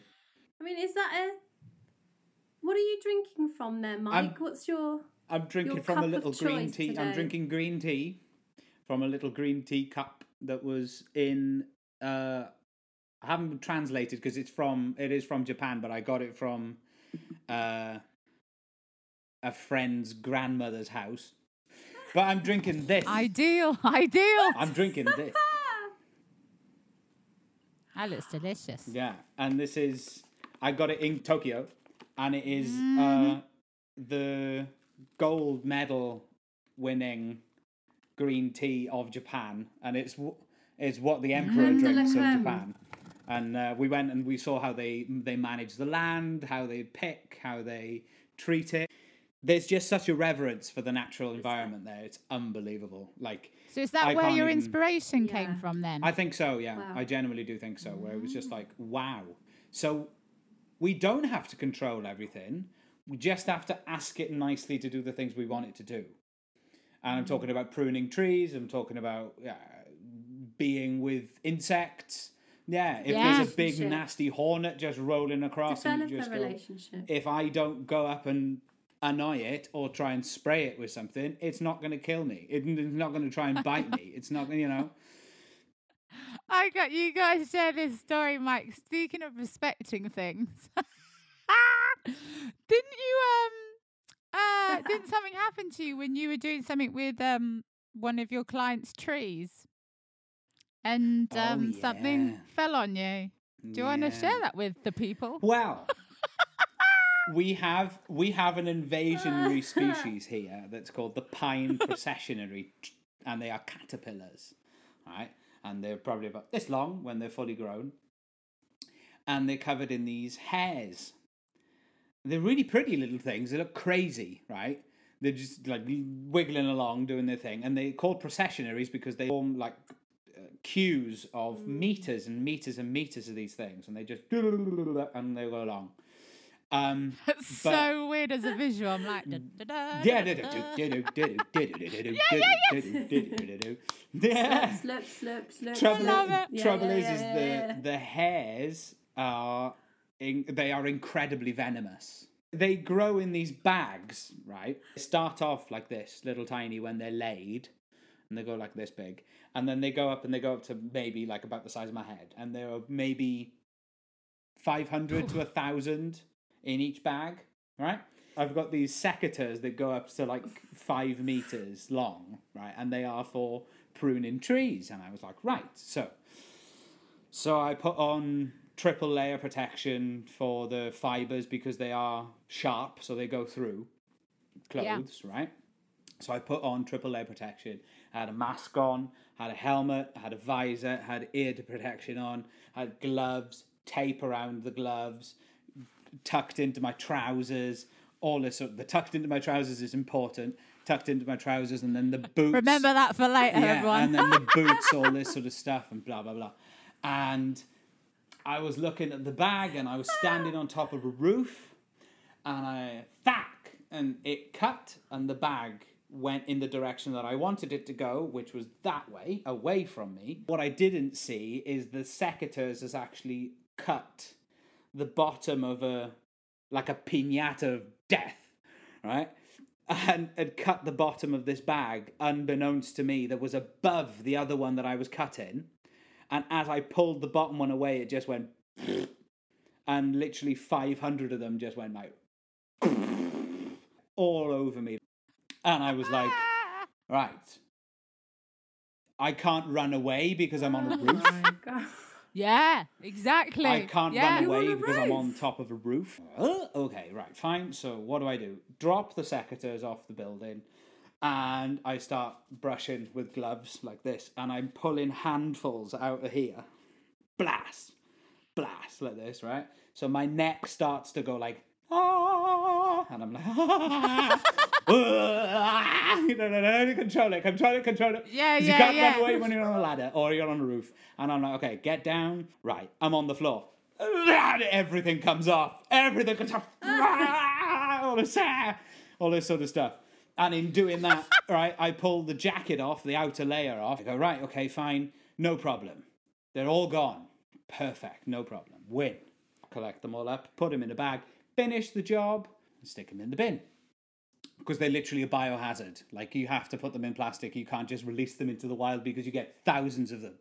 I mean, is that a. What are you drinking from there, Mike? What's your. I'm drinking Your from a cup of little green choice tea. I'm drinking green tea from a little green tea cup that was in. Uh, I haven't translated because it's from. It is from Japan, but I got it from uh, a friend's grandmother's house. But I'm drinking this. Ideal, (laughs) ideal. I'm drinking this. (laughs) That looks delicious. Yeah, and this is I got it in Tokyo, and it is Mm-hmm. uh, the gold medal winning green tea of Japan, and it's w- it's what the emperor Creme drinks of. Japan. And uh, we went and we saw how they they manage the land, how they pick, how they treat it. There's just such a reverence for the natural environment there. It's unbelievable. Like So is that I where can't your even- inspiration Yeah. came from then? I think so, yeah. Wow. I genuinely do think so. Where it was just like, wow. So we don't have to control everything. We just have to ask it nicely to do the things we want it to do. And I'm talking about pruning trees. I'm talking about uh, being with insects. Yeah, if there's a big nasty hornet just rolling across, and Develop you a just go, relationship. if I don't go up and annoy it or try and spray it with something, it's not going to kill me. It's not going to try and bite me. (laughs) It's not, you know. I got you guys share this story, Mike. Speaking of respecting things, (laughs) didn't you um uh (laughs) didn't something happen to you when you were doing something with um one of your clients' trees? And Oh, um something fell on you. Do you want to share that with the people? Well, (laughs) we have we have an invasionary (laughs) species here that's called the pine processionary, and they are caterpillars, right? And they're probably about this long when they're fully grown, and they're covered in these hairs. They're really pretty little things. They look crazy, right? They're just like wiggling along, doing their thing, and they're called processionaries because they form like uh, queues of mm. meters and meters and meters of these things, and they just and they go along. Um, That's but, so weird as a visual. I'm like, yeah, yeah, yeah. Trouble is, is the the hairs are in, they are incredibly venomous. They grow in these bags, right? They start off like this, little tiny when they're laid, and they go like this big, and then they go up and they go up to maybe like about the size of my head, and there are maybe five hundred to a thousand in each bag, right? I've got these secateurs that go up to like five meters long, right? And they are for pruning trees. And I was like, right, so so I put on triple layer protection for the fibers because they are sharp, so they go through clothes, right? So I put on triple layer protection. I had a mask on, had a helmet, had a visor, had ear protection on, had gloves, tape around the gloves, tucked into my trousers. All this sort of, the tucked into my trousers is important. Tucked into my trousers, and then the boots. Remember that for later, yeah, everyone. and then the (laughs) boots, all this sort of stuff, and blah blah blah. And I was looking at the bag and I was standing on top of a roof and I thack and it cut and the bag went in the direction that I wanted it to go, which was that way, away from me. What I didn't see is the secateurs has actually cut the bottom of a like a pinata of death, right? And had cut the bottom of this bag, unbeknownst to me, that was above the other one that I was cutting. And as I pulled the bottom one away, it just went, (sniffs) and literally 500 of them just went like, (sniffs) all over me. And I was like, (laughs) right, I can't run away because I'm on a roof. Oh my God. Yeah, exactly. I can't yeah. run away a because I'm on top of a roof. Uh, okay, right, fine. So what do I do? Drop the secateurs off the building, and I start brushing with gloves like this, and I'm pulling handfuls out of here, blast, blast like this, right? So my neck starts to go like ah, and I'm like ah, (laughs) (laughs) ah, no, no, no, no, control it, control it, control it. Yeah, 'Cause yeah, You can't yeah. run away when you're on a ladder or you're on a roof. And I'm like, okay, get down. Right, I'm on the floor. Everything comes off. Everything comes off. (laughs) all this, all this sort of stuff. And in doing that, (laughs) right, I pull the jacket off, the outer layer off. I go, right, okay, fine, no problem. They're all gone. Perfect, no problem. Win. Collect them all up, put them in a bag, finish the job, and stick them in the bin because they're literally a biohazard. Like you have to put them in plastic. You can't just release them into the wild because you get thousands of them.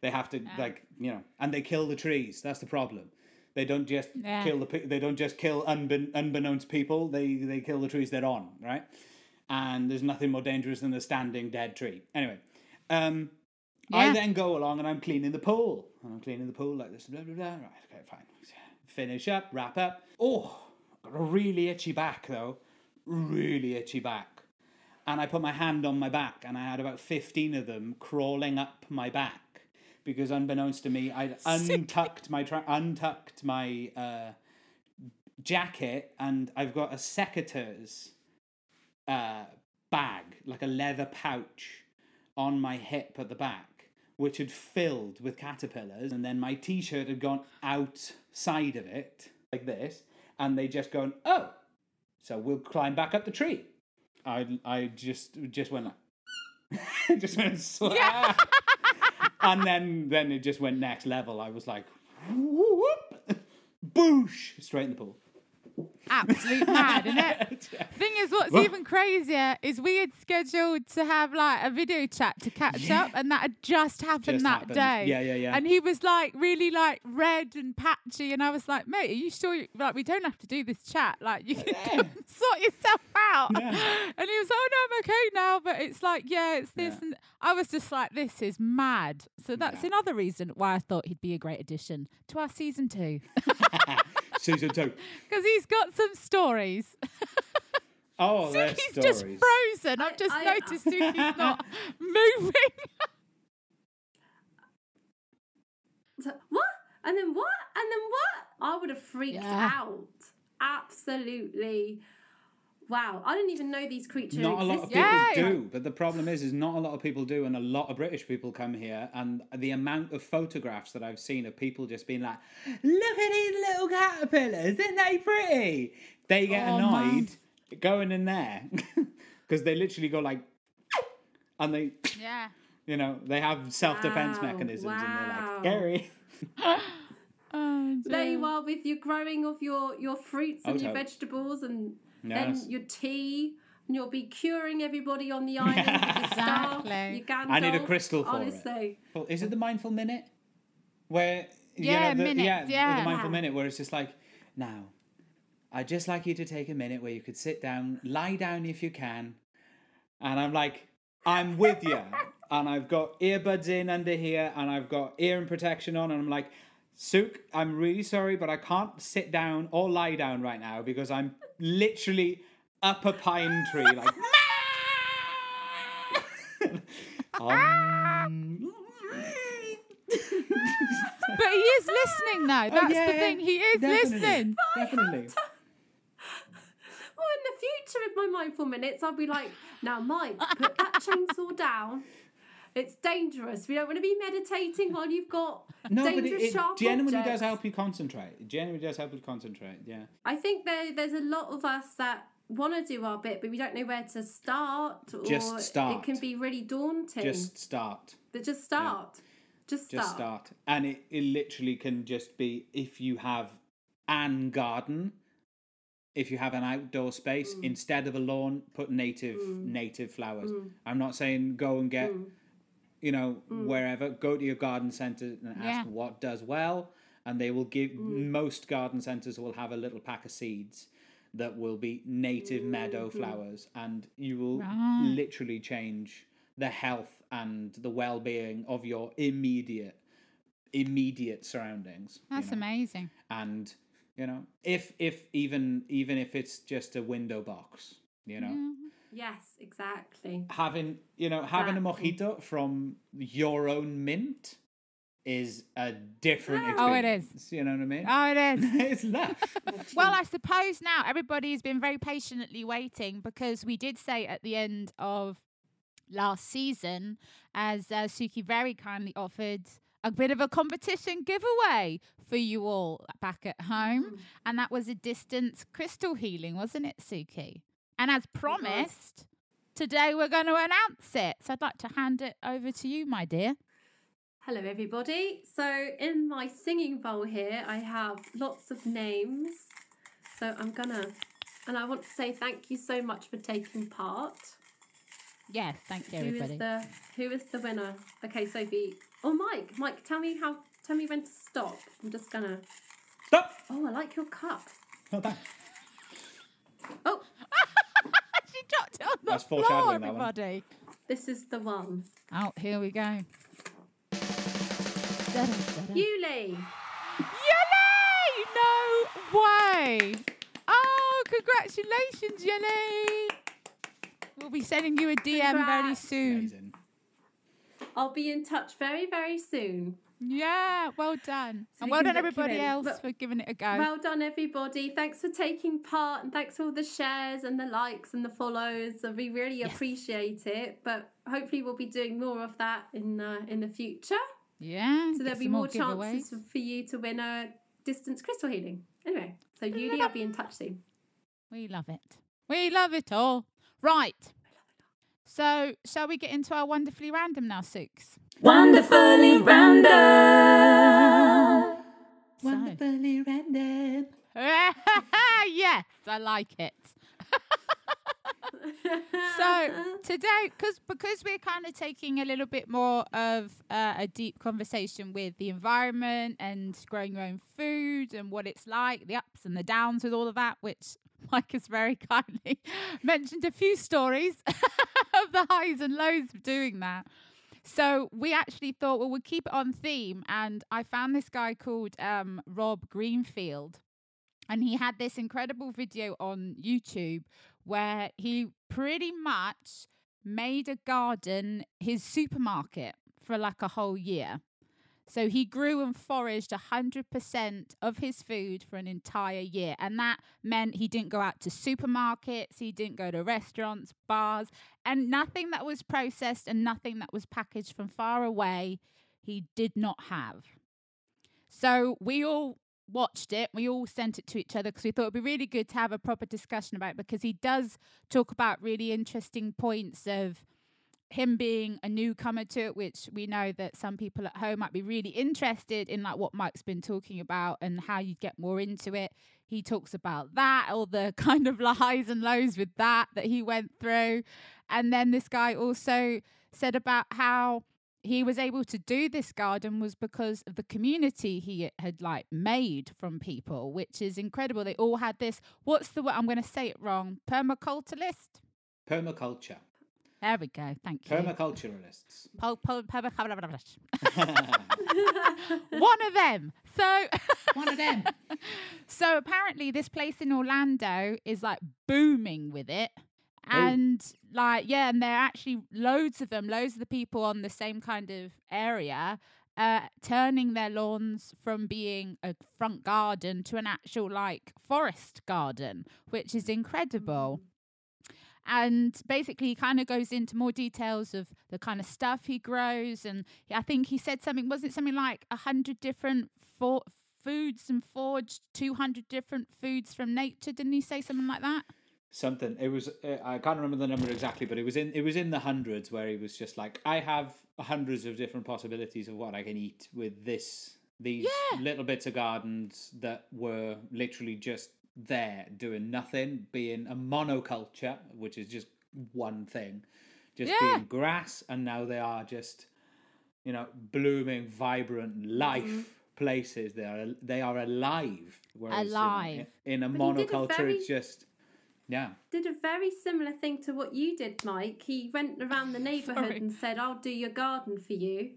They have to like you know, and they kill the trees. That's the problem. They don't just Yeah. kill the. They don't just kill unbe- unbeknownst people. They they kill the trees they're on, right? And there's nothing more dangerous than a standing dead tree. Anyway, um, I then go along and I'm cleaning the pool. And I'm cleaning the pool like this. Blah blah blah. Right. Okay. Fine. Finish up. Wrap up. Oh, got a really itchy back though. Really itchy back and I put my hand on my back, and I had about 15 of them crawling up my back because, unbeknownst to me, I'd (laughs) untucked my tra- untucked my uh, jacket, and I've got a secateurs uh, bag, like a leather pouch, on my hip at the back, which had filled with caterpillars, and then my t-shirt had gone outside of it like this, and they just gone, oh, so we'll climb back up the tree. I I just just went like (laughs) just went slap. (laughs) and then then it just went next level. I was like whoop boosh straight in the pool. Absolute mad, isn't it? (laughs) Thing is, what's Well- even crazier is we had scheduled to have like a video chat to catch up, and that had just happened Just that happened. day. Yeah, yeah, yeah. And he was like really like red and patchy, and I was like, mate, are you sure? You, like, we don't have to do this chat. Like, you can (laughs) and sort yourself out. Yeah. And he was, oh no, I'm okay now. But it's like, yeah, it's this, Yeah. and I was just like, this is mad. So that's Yeah. another reason why I thought he'd be a great addition to our season two, (laughs) Season two. (laughs) because he's got some stories. Oh, (laughs) there's Suki's just frozen. I've just I- noticed Suki's (laughs) not moving. (laughs) So, what? And then what? And then what? I would have freaked Yeah. out. Absolutely. Wow. I didn't even know these creatures Not a lot of existed. people Yeah, yeah. do, but the problem is, is not a lot of people do, and a lot of British people come here, and the amount of photographs that I've seen of people just being like, "Look at these little caterpillars, isn't they pretty?" They get Oh, annoyed going in there (laughs) because they literally go like, and they, yeah. you know, they have self-defense Wow, mechanisms, and they're wow. like, "Scary." (laughs) Oh, There you are with your growing of your, your fruits oh, and Oh, your vegetables and Yes. then your tea. And you'll be curing everybody on the (laughs) island with your staff, Exactly. your Gandalf. I need a crystal for it. Well, is it the mindful minute? Where Yeah, you know, the, minutes, yeah, yeah. the mindful minute where it's just like, now, I'd just like you to take a minute where you could sit down, lie down if you can, and I'm like, I'm with you, (laughs) and I've got earbuds in under here, and I've got ear protection on, and I'm like. Sook, I'm really sorry, but I can't sit down or lie down right now because I'm literally up a pine tree, like. (laughs) (laughs) um, But he is listening though. That's Oh, yeah, the thing. He is definitely, listening. Definitely. Future, with my mindful minutes, I'll be like, now, Mike, put that (laughs) chainsaw down. It's dangerous. We don't want to be meditating while you've got No, but it, dangerous it sharp genuinely does help you concentrate. It genuinely does help you concentrate. Yeah. I think there, there's a lot of us that want to do our bit, but we don't know where to start. Or Just start. It can be really daunting. Just start. but just start. Just start. Just start. And it, it literally can just be if you have an garden, if you have an outdoor space, Mm. instead of a lawn, put native native flowers. I'm not saying go and get Mm. you know, wherever, go to your garden centre and ask Yeah. what does well, and they will give. Mm. Most garden centres will have a little pack of seeds that will be native meadow flowers, and you will Right. literally change the health and the well-being of your immediate immediate surroundings. you That's know. amazing. And you know, if if even even if it's just a window box, you know Yes, exactly. having you know having Exactly. a mojito from your own mint is a different Oh, experience. it is. You know what I mean? Oh, it is. (laughs) it's lush. Well, I suppose now everybody's been very patiently waiting because we did say at the end of last season, as uh, Suki very kindly offered a bit of a competition giveaway for you all back at home, mm. and that was a distance crystal healing, wasn't it, Suki? And as promised, today we're going to announce it. So I'd like to hand it over to you, my dear. Hello, everybody. So, in my singing bowl here, I have lots of names. So, I'm gonna, and I want to say thank you so much for taking part. Yes, thank you, Who everybody. is the Who is the winner? Okay, Sophie. Oh, Mike. Mike, tell me how. Tell me when to stop. I'm just gonna. Stop. Oh, I like your cup. Not that. Oh, (laughs) she dropped it on the That's floor, foreshadowing, that one. everybody. this is the one. Oh, here we go. Yuli. Yelly! No way! Oh, congratulations, Yelly! We'll be sending you a DM very Congrats. soon. Amazing. I'll be in touch very, very soon. Yeah, well done. So and we well done, everybody else, But- for giving it a go. Well done, everybody. Thanks for taking part and thanks for all the shares and the likes and the follows. We really Yes. appreciate it. But hopefully, we'll be doing more of that in uh, in the future. yeah. So there'll be some more chances for you to win a distance crystal healing. Anyway, so Yuli, I'll be in touch soon. We love it. We love it all. Right. So, shall we get into our wonderfully random now, Six? Wonderfully random. Wonderfully random. (laughs) yes, I like it. (laughs) so today, because because we're kind of taking a little bit more of uh, a deep conversation with the environment and growing your own food and what it's like, the ups and the downs with all of that, which (laughs) Mike has very kindly (laughs) mentioned a few stories (laughs) of the highs and lows of doing that. So we actually thought, well, we'll keep it on theme, and I found this guy called um, Rob Greenfield, and he had this incredible video on YouTube where he pretty much made a garden his supermarket for like a whole year. So he grew and foraged 100% of his food for an entire year. And that meant he didn't go out to supermarkets, he didn't go to restaurants, bars, and nothing that was processed and nothing that was packaged from far away, he did not have. So we all watched it. We all sent it to each other because we thought it'd be really good to have a proper discussion about because he does talk about really interesting points of him being a newcomer to it, which we know that some people at home might be really interested in, like what Mike's been talking about and how you get more into it. He talks about that, all the (laughs) kind of highs and lows with that that he went through. And then this guy also said about how he was able to do this garden was because of the community he had like made from people, which is incredible. They all had this. What's the word? I'm going to say it wrong. Permaculturalist. Permaculture. There we go. Thank you. Permaculturalists. Po- po-. (laughs) One of them. So, (laughs) One of them. so apparently, this place in Orlando is like booming with it. And like, yeah, and there are actually loads of them, loads of the people on the same kind of area, uh, turning their lawns from being a front garden to an actual like forest garden, which is incredible. And basically he kind of goes into more details of the kind of stuff he grows and I think he said something was it something like a hundred different for- foods and forged 200 different foods from nature didn't he say something like that something. It was uh, I can't remember the number exactly, but it was in it was in the hundreds where he was just like, I have hundreds of different possibilities of what I can eat with this these Yeah. little bits of gardens that were literally just there doing nothing, being a monoculture, which is just one thing, just Yeah. being grass, and now they are just you know blooming, vibrant life. Mm-hmm. Places they are they are alive. Whereas, you know, Alive. in a But did a monoculture, very- it's just yeah. Did a very similar thing to what you did, Mike. He went around the (laughs) neighbourhood and said, I'll do your garden for you.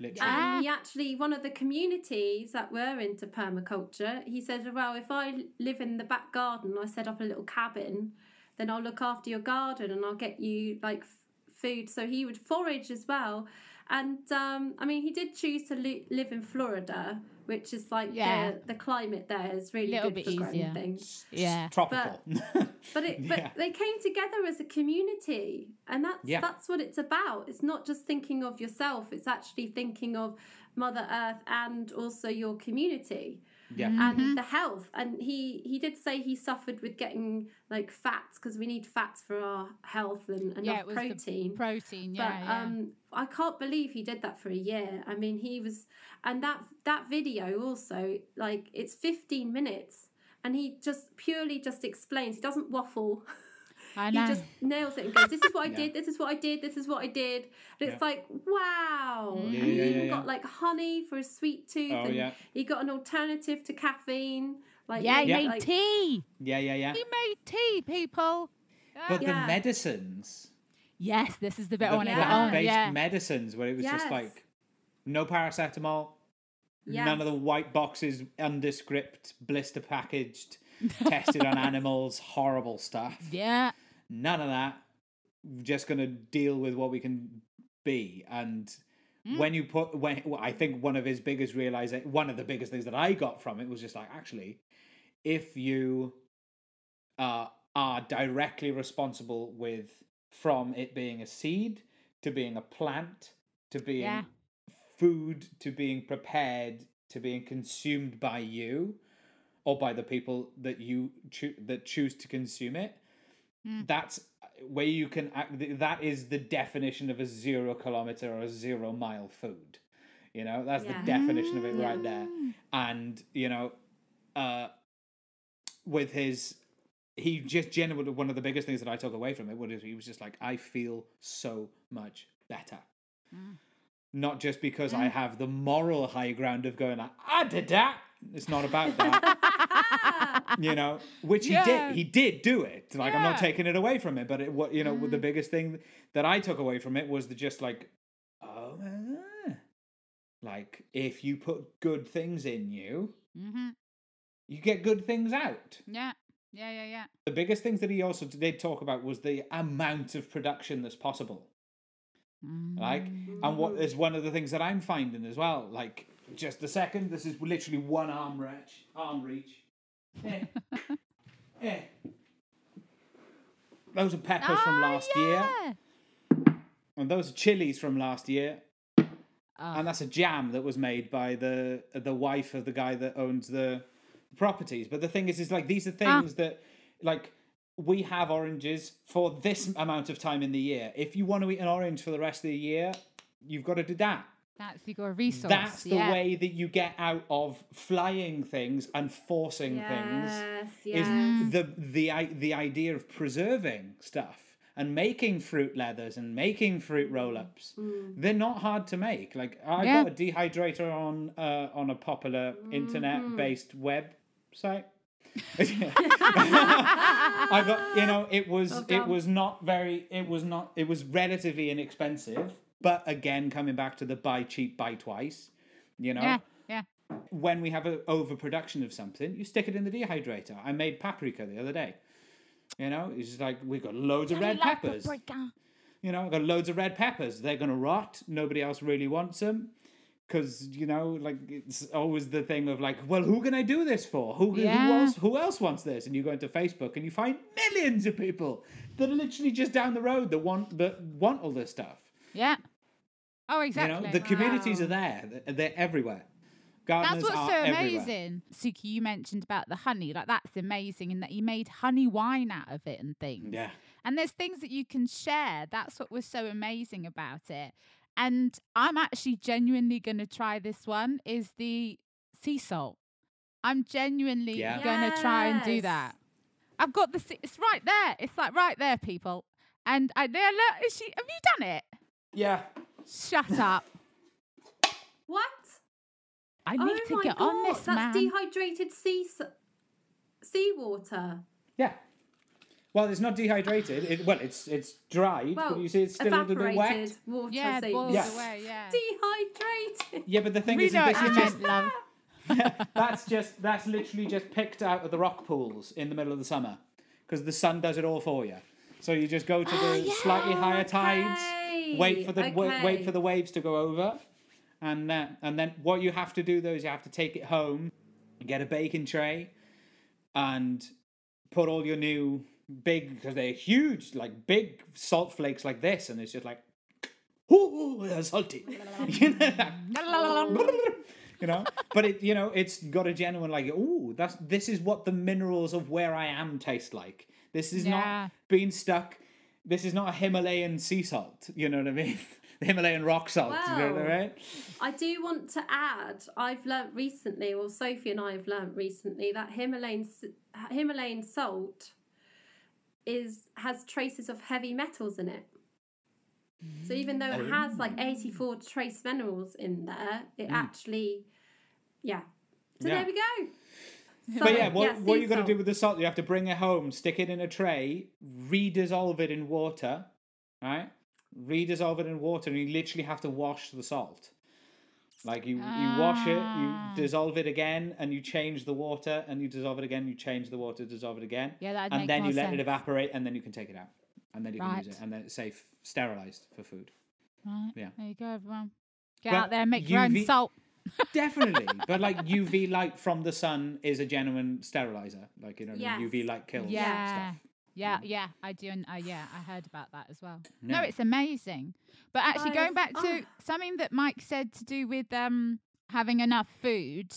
Literally. Ah. And he actually, one of the communities that were into permaculture, he said, Well, if I live in the back garden, I set up a little cabin, then I'll look after your garden and I'll get you like f- food. So he would forage as well. And um, I mean, he did choose to li- live in Florida, which is like Yeah. the, the climate there is really Little good bit for growing easier. things. yeah tropical. But it, but (laughs) Yeah. they came together as a community, and that's Yeah. that's what it's about. It's not just thinking of yourself; it's actually thinking of Mother Earth and also your community yeah. and the health. And he he did say he suffered with getting like fats because we need fats for our health and enough yeah it was protein. the protein But yeah, yeah. um, I can't believe he did that for a year. I mean, he was, and that that video also like it's fifteen minutes, and he just purely just explains. He doesn't waffle. (laughs) I he just nails it and goes, "This is what I (laughs) Yeah. did. This is what I did. This is what I did." And it's Yeah. like, wow! Yeah, and yeah, he even yeah. got like honey for his sweet tooth, Oh, and yeah. he got an alternative to caffeine. Like yeah he Yeah. made like, tea Yeah, yeah, yeah. he made tea people But Yeah. the medicines, yes this is the bit the I want to get Yeah. on plant-based yeah medicines, where it was just like no paracetamol, Yes. none of the white boxes, undescript, blister packaged, (laughs) tested on animals, horrible stuff. yeah None of that. We're Just gonna deal with what we can be and. Mm. When you put when well, I think one of his biggest realization, one of the biggest things that I got from it was just like actually, if you uh, are directly responsible with from it being a seed to being a plant to being Yeah. food to being prepared to being consumed by you or by the people that you choo- that choose to consume it Mm. that's where you can act that is the definition of a zero kilometer or a zero mile food you know that's Yeah. the definition of it Yeah. right there and you know uh with his he just genuinely one of the biggest things that I took away from it was he was just like I feel so much better. Mm. Not just because I have the moral high ground of going like, I did that. It's not about that, (laughs) (laughs) you know. Which he did. He did do it. Like I'm not taking it away from him, but it, what you know, the biggest thing that I took away from it was the just like, oh, uh, like if you put good things in you, mm-hmm. you get good things out. yeah yeah yeah yeah The biggest things that he also did talk about was the amount of production that's possible. Like, and what is one of the things that I'm finding as well. Like, just a second, this is literally one arm reach. Arm reach. Eh. Eh. Those are peppers from Ah, last year, and those are chilies from last year, Oh, and that's a jam that was made by the the wife of the guy that owns the properties. But the thing is, is like these are Ah. things that like we have oranges for this amount of time in the year. If you want to eat an orange for the rest of the year, you've got to do that. That's your resource That's the yeah. way that you get out of flying things and forcing things. Yes, Is yes. Mm. the the the idea of preserving stuff and making fruit leathers and making fruit roll-ups. Mm. Mm. They're not hard to make. Like I Yeah. got a dehydrator on uh, on a popular internet-based website. (laughs) (laughs) I got you know it was Well it was not very it was not it was relatively inexpensive but again coming back to the buy cheap buy twice you know yeah yeah when we have an overproduction of something you stick it in the dehydrator I made paprika the other day you know it's just like we've got loads of red Like peppers paprika. you know I've got loads of red peppers they're gonna rot nobody else really wants them because you know, like it's always the thing of like, well, who can I do this for? Who who else who else wants this? And you go into Facebook and you find millions of people that are literally just down the road that want that want all this stuff. Yeah. Oh, exactly. You know, the communities Wow. are there. They're, they're everywhere. Gardeners That's what's are so everywhere. amazing. Suki, you mentioned about the honey. Like that's amazing and that you made honey wine out of it and things. Yeah. And there's things that you can share. That's what was so amazing about it. And I'm actually genuinely going to try this one is the sea salt. I'm genuinely Yeah. going to try and do that. I've got the sea- it's right there. It's like right there people. And I there look is she have you done it? Yeah. Shut up. What? I oh need to get God, on this that's man. dehydrated sea s- seawater. Yeah. Well, it's not dehydrated. It, well, it's it's dried, Well, but you see, it's still a little bit evaporated wet. water. yeah, sea- boils Yeah. away, yeah. Dehydrated. Yeah, but the thing We is, know is what this is just love. (laughs) that's just that's literally just picked out of the rock pools in the middle of the summer because the sun does it all for you. So you just go to oh, the Oh, slightly higher Okay, tides, wait for the wa- wait for the waves to go over, and then and then what you have to do though is you have to take it home, get a baking tray, and put all your new big because they're huge like big salt flakes like this, and it's just like, (laughs) ooh, they're salty. (laughs) You know? (laughs) you know but it you know it's got a genuine like oh that's this is what the minerals of where i am taste like this is Yeah. not being stuck this is not a himalayan sea salt you know what i mean (laughs) the himalayan rock salt you know what i mean I do want to add, I've learnt recently, or Sophie and I have learnt recently, that Himalayan Himalayan salt is has traces of heavy metals in it. So even though it has like 84 trace minerals in there, it hmm. actually, yeah. So Yeah. there we go. But yeah what, what sea you going to do with the salt you have to bring it home stick it in a tray redissolve it in water right redissolve it in water and you literally have to wash the salt like you, you wash it, Ah. you dissolve it again, and you change the water, and you dissolve it again, you change the water, dissolve it again. Yeah, that'd and then you let sense. it evaporate, and then you can take it out, and then you can use it, and then it's safe, sterilized for food. Right. Yeah. There you go, everyone. Get out there make your own salt. Definitely, but like UV light from the sun is a genuine sterilizer. Like you know, Yes. UV light kills Yeah. stuff. Yeah, yeah, I do. And uh, yeah, I heard about that as well. No, Yeah. it's amazing. But actually, going I've- back to oh. something that Mike said to do with um having enough food,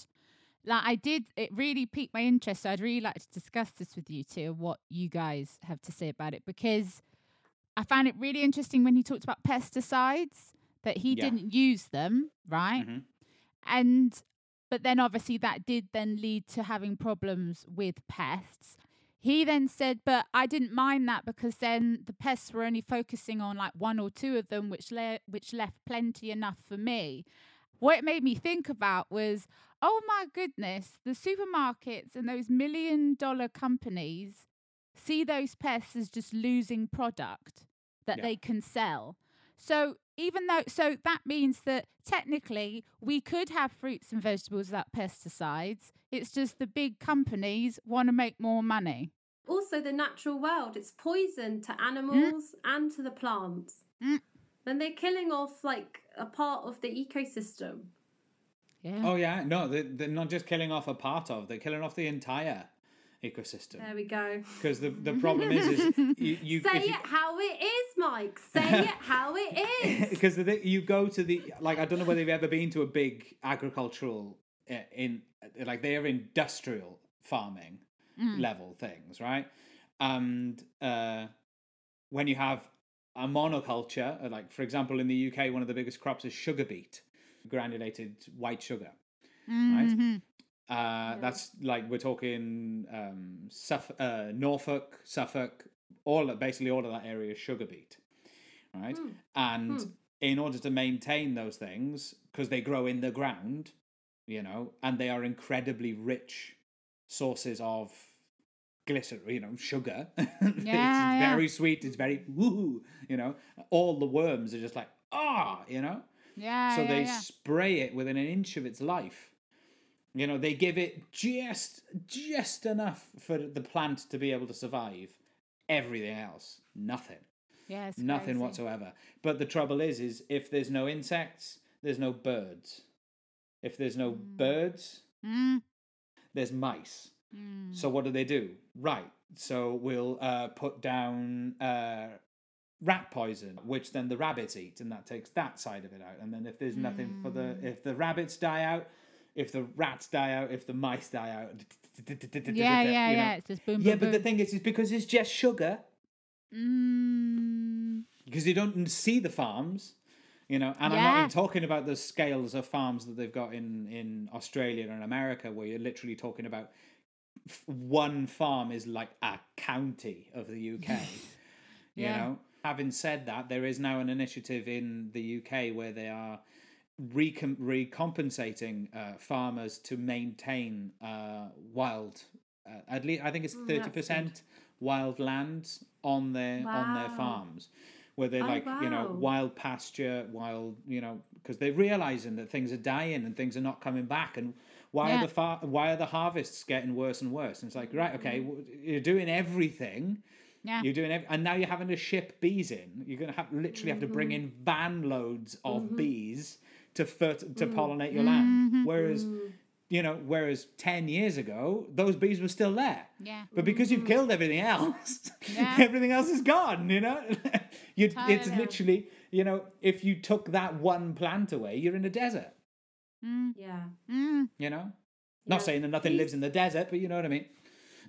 like I did, it really piqued my interest. So I'd really like to discuss this with you too, what you guys have to say about it, because I found it really interesting when he talked about pesticides that he Yeah. didn't use them, right? Mhm. And but then obviously that did then lead to having problems with pests. He then said but i didn't mind that because then the pests were only focusing on like one or two of them which le- which left plenty enough for me. What it made me think about was oh my goodness the supermarkets and those million dollar companies see those pests as just losing product that Yeah. they can sell. So even though, so that means that technically we could have fruits and vegetables without pesticides. It's just the big companies want to make more money. Also, the natural world, it's poison to animals and to the plants. Mm. Then they're killing off like a part of the ecosystem. Yeah. Oh yeah, no, they're, they're not just killing off a part of; they're killing off the entire ecosystem. There we go. Because the the (laughs) problem is, is you, you Say it you, how it is, Mike. Say (laughs) it how it is. (laughs) because you go to the like I don't know whether you've ever been to a big agricultural uh, in like they are industrial farming level things, right? And uh, when you have a monoculture, uh, like for example in the UK, one of the biggest crops is sugar beet, granulated white sugar, right? Uh, That's like we're talking um, Suff- uh, Norfolk, Suffolk, all basically all of that area is sugar beet, right? And in order to maintain those things, because they grow in the ground, you know, and they are incredibly rich sources of glycerin, you know, sugar. (laughs) Yeah, it's yeah. very sweet. It's very woo, you know. All the worms are just like ah, you know. Yeah. So yeah, they yeah. spray it within an inch of its life. You know, they give it just just enough for the plant to be able to survive. Everything else, nothing. Yeah, nothing crazy. whatsoever. But the trouble is is if there's no insects, there's no birds. If there's no birds, Mm. there's mice. Mm. So what do they do? Right. So we'll uh, put down uh, rat poison, which then the rabbits eat, and that takes that side of it out. And then if there's nothing for the Mm. if the rabbits die out, if the rats die out, if the mice die out, Yeah, you yeah, know. yeah. It's just boom, Yeah, boom, but the thing is, it's because it's just sugar. Mm. because you don't see the farms you know and i'm not even talking about the scales of farms that they've got in in australia and america where you're literally talking about one farm is like a county of the uk (laughs) you know having said that there is now an initiative in the uk where they are recom- recompensating uh, farmers to maintain uh, wild uh, at least i think it's Mm, 30% wild land on their on their farms where they're Oh, like you know wild pasture wild you know because they're realizing that things are dying and things are not coming back and why Yeah. are the far- why are the harvests getting worse and worse and it's like right okay Mm-hmm. you're doing everything Yeah. you're doing ev- and now you're having to ship bees in you're going to have literally have to bring Mm-hmm. in van loads of bees to fer- to Mm. pollinate your land whereas you know whereas 10 years ago those bees were still there Yeah. but because you've killed everything else, (laughs) Yeah. (laughs) everything else is gone, you know? (laughs) you it's Totally. literally, you know, if you took that one plant away, you're in a desert, Mm. Yeah. Mm. you know? Not Yeah. saying that nothing Bees- lives in the desert, but you know what I mean?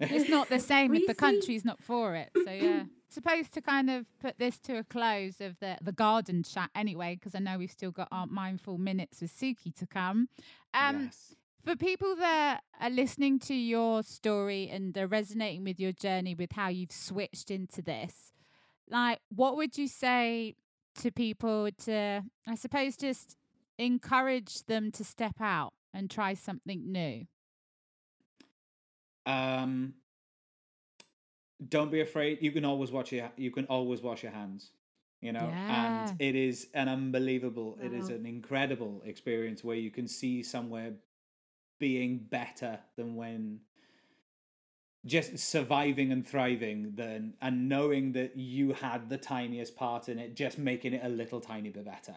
It's not the same if the Briefly- country's not for it. So yeah. Supposed to kind of put this to a close of the the garden chat anyway, because I know we've still got our mindful minutes with Suki to come. Um, yes. for people that are listening to your story and are resonating with your journey with how you've switched into this, like what would you say to people to, I suppose, just encourage them to step out and try something new? Um, don't be afraid. You can always watch your you can always wash your hands. You know, Yeah. and it is an unbelievable, it is an incredible experience where you can see somewhere being better than when just surviving and thriving than and knowing that you had the tiniest part in it, just making it a little tiny bit better.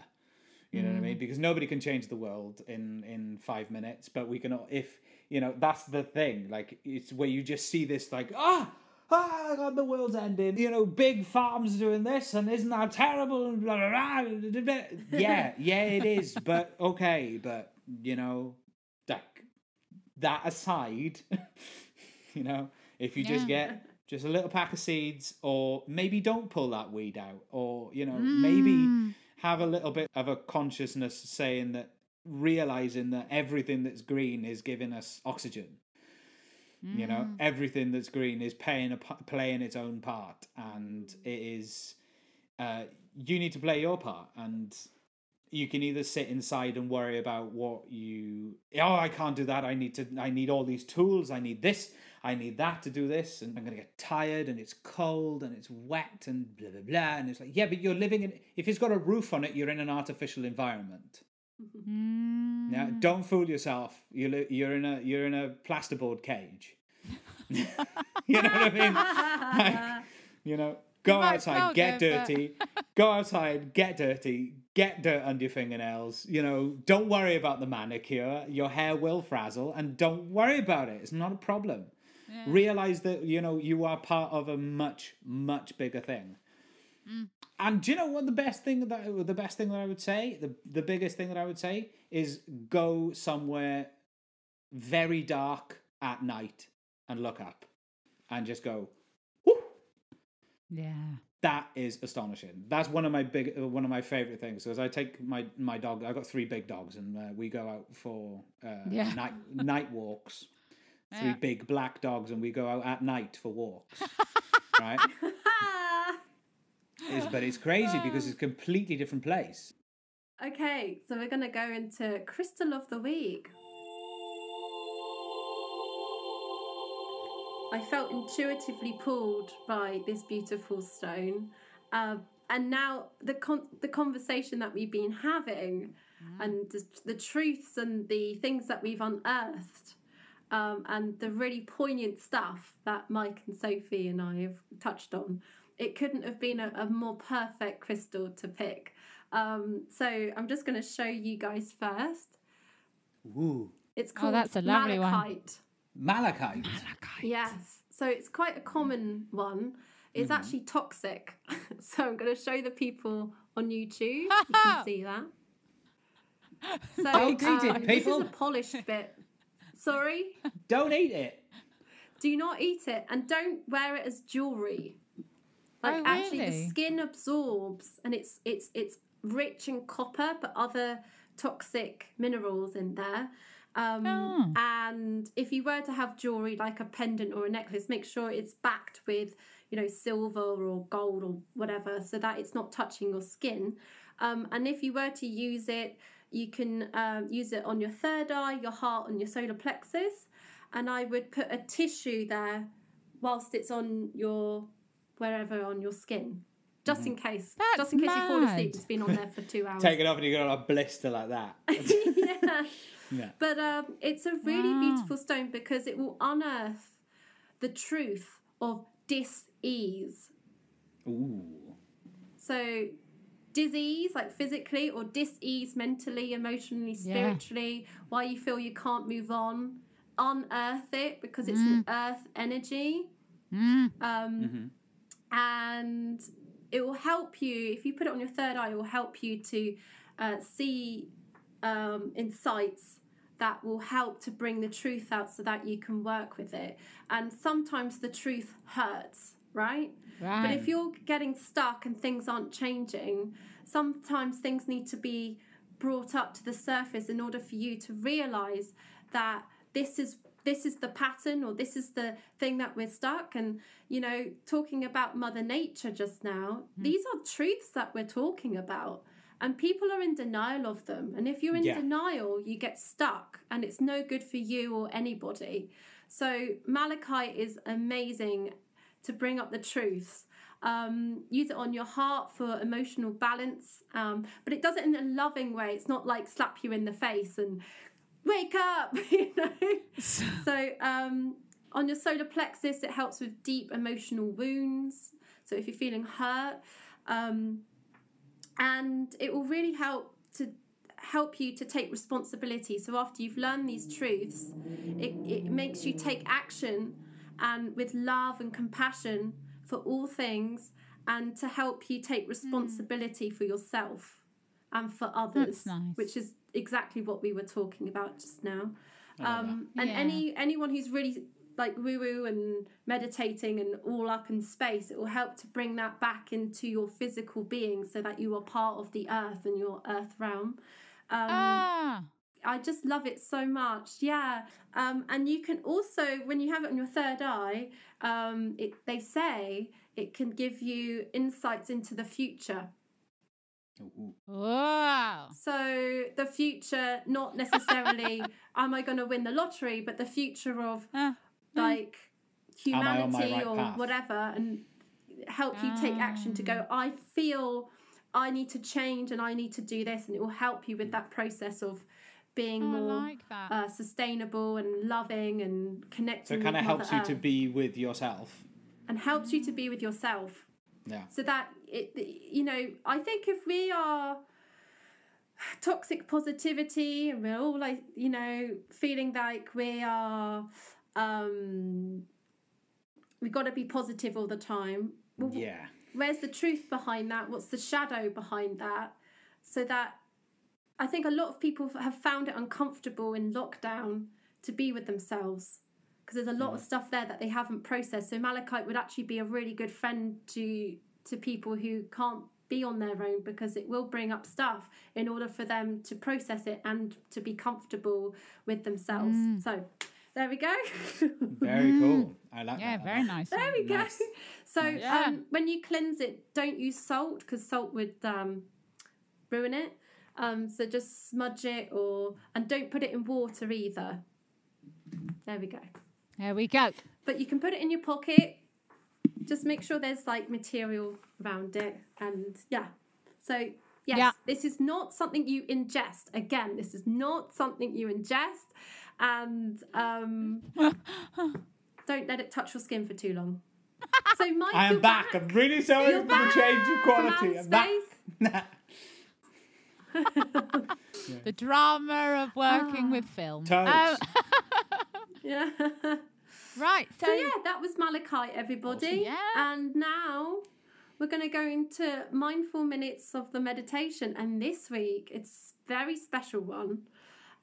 You know what I mean? Because nobody can change the world in in five minutes, but we can. all- If you know, that's the thing. Like it's where you just see this, like ah. Ah, God, the world's ending. You know, big farms doing this, and isn't that terrible? And blah, blah, blah, blah. Yeah, (laughs) yeah, it is. But okay, but you know, like that aside, (laughs) you know, if you just get just a little pack of seeds, or maybe don't pull that weed out, or you know, maybe Mm. have a little bit of a consciousness saying that realizing that everything that's green is giving us oxygen you know everything that's green is paying a playing its own part and it is uh, you need to play your part and you can either sit inside and worry about what you oh i can't do that i need to i need all these tools i need this i need that to do this and i'm going to get tired and it's cold and it's wet and blah blah blah and it's like yeah but you're living in if it's got a roof on it you're in an artificial environment Mm. now, don't fool yourself. You're you're in a you're in a plasterboard cage. (laughs) you know what I mean? (laughs) Like, you know, go outside, get but- dirty. (laughs) go outside, get dirty, get dirt under your fingernails. You know, don't worry about the manicure. Your hair will frazzle, and don't worry about it. It's not a problem. Realize that you know you are part of a much much bigger thing. And do you know what the best thing that the best thing that I would say, the the biggest thing that I would say is go somewhere very dark at night and look up and just go, Whoo! Yeah. that is astonishing. That's one of my big one of my favorite things because I take my my dog. I've got three big dogs and uh, we go out for uh, Yeah. night night walks. Three Yeah. big black dogs and we go out at night for walks. (laughs) right? (laughs) It's, but it's crazy because it's a completely different place. okay, so we're going to go into Crystal of the Week. I felt intuitively pulled by this beautiful stone. Uh, and now the con- the conversation that we've been having and the, the truths and the things that we've unearthed um, and the really poignant stuff that Mike and Sophie and I have touched on, it couldn't have been a, a more perfect crystal to pick. Um, so I'm just going to show you guys first. Ooh. It's called Oh, that's a lovely one. malachite. Malachite. Yes. So it's quite a common one. It's Mm-hmm. actually toxic. (laughs) so I'm going to show the people on YouTube. (laughs) you can see that. So Don't eat it, um, this is a polished bit. Sorry. Don't eat it. Do not eat it and don't wear it as jewelry. Like Oh, actually the skin absorbs and it's it's it's rich in copper but other toxic minerals in there. Um, Oh. and if you were to have jewelry like a pendant or a necklace, make sure it's backed with, you know, silver or gold or whatever so that it's not touching your skin. Um, and if you were to use it, you can um, use it on your third eye, your heart, and your solar plexus. And I would put a tissue there whilst it's on your wherever on your skin, just in case. That's just in case you fall asleep, it's been on there for two (laughs) hours. Take it off and you got a blister like that. (laughs) yeah. (laughs) Yeah. But um, it's a really Wow. beautiful stone because it will unearth the truth of dis-ease. Ooh. So disease, like physically, or dis-ease mentally, emotionally, spiritually, why you feel you can't move on, unearth it because it's an earth energy. Mm. Um, and it will help you if you put it on your third eye. It will help you to uh, see um, insights that will help to bring the truth out, so that you can work with it. And sometimes the truth hurts, right? But if you're getting stuck and things aren't changing, sometimes things need to be brought up to the surface in order for you to realize that this is this is the pattern or this is the thing that we're stuck and you know talking about mother nature just now these are truths that we're talking about and people are in denial of them and if you're in Yeah. denial you get stuck and it's no good for you or anybody so malachite is amazing to bring up the truths. Um, use it on your heart for emotional balance, um, but it does it in a loving way. It's not like slap you in the face and wake up, (laughs) you know. (laughs) so um, on your solar plexus, it helps with deep emotional wounds. So if you're feeling hurt, um, and it will really help to help you to take responsibility. So after you've learned these truths, it, it makes you take action and with love and compassion for all things and to help you take responsibility for yourself and for others nice. which is exactly what we were talking about just now um, and Yeah. any anyone who's really like woo woo and meditating and all up in space it will help to bring that back into your physical being so that you are part of the earth and your earth realm um, ah. I just love it so much. Yeah. Um, and you can also, when you have it on your third eye, um, it, they say it can give you insights into the future. Ooh. Wow. So the future, not necessarily, (laughs) am I going to win the lottery, but the future of Ah. like Am I on my humanity right or path? whatever and help you take action to go i feel i need to change and i need to do this and it will help you with that process of being Oh, more like that. uh, sustainable and loving and connecting. So it kind of helps Mother you to be with yourself. and helps you to be with yourself Yeah. so that it you know i think if we are toxic positivity and we're all like you know feeling like we are um we got to be positive all the time well, Yeah. where's the truth behind that what's the shadow behind that so that i think a lot of people have found it uncomfortable in lockdown to be with themselves because there's a lot of stuff there that they haven't processed so malachite would actually be a really good friend to to people who can't be on their own because it will bring up stuff in order for them to process it and to be comfortable with themselves so there we go (laughs) Very cool. I like yeah, that. very nice. There one. we go. Nice. (laughs) So Yeah. um, when you cleanse it, don't use salt because salt would um, ruin it. Um, so just smudge it, or and don't put it in water either. There we go. There we go. But you can put it in your pocket. Just make sure there's like material around it, and yeah. So yes, Yeah. this is not something you ingest. Again, this is not something you ingest, and um, (laughs) don't let it touch your skin for too long. (laughs) So Mike, I am you're back. I'm really sorry You're for the change of quality. I'm back. space. (laughs) The drama of working Ah. with film. Totes. Um, yeah. (laughs) right. So, So yeah, that was Malachite, everybody. Yeah. And now we're going to go into mindful minutes of the meditation, and this week it's a very special one.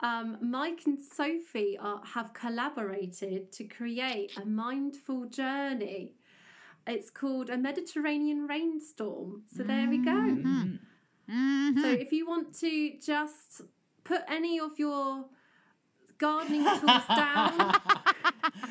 Um, Mike and Sophie are, have collaborated to create a mindful journey. It's called a Mediterranean rainstorm. So there we go. Mhm. Mhm. So if you want to just put any of your gardening tools down.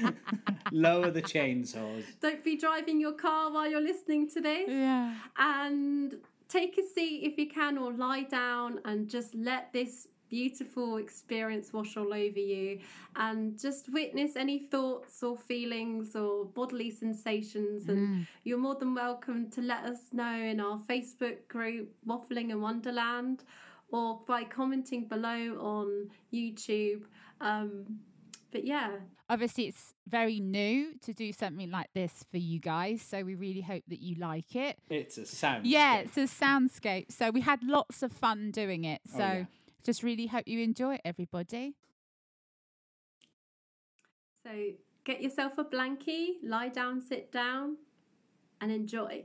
(laughs) Lower the chainsaws. Don't be driving your car while you're listening to this. yeah. And take a seat if you can, or lie down and just let this beautiful experience wash all over you. And just witness any thoughts or feelings or bodily sensations. And mm. you're more than welcome to let us know in our Facebook group, Waffling in Wonderland, or by commenting below on YouTube. Um, but yeah, Obviously, it's very new to do something like this for you guys. So, we really hope that you like it. It's a sound. Yeah, it's a soundscape. So, we had lots of fun doing it. Oh, So, yeah. just really hope you enjoy it, everybody. So get yourself a blankie, lie down, sit down, and enjoy.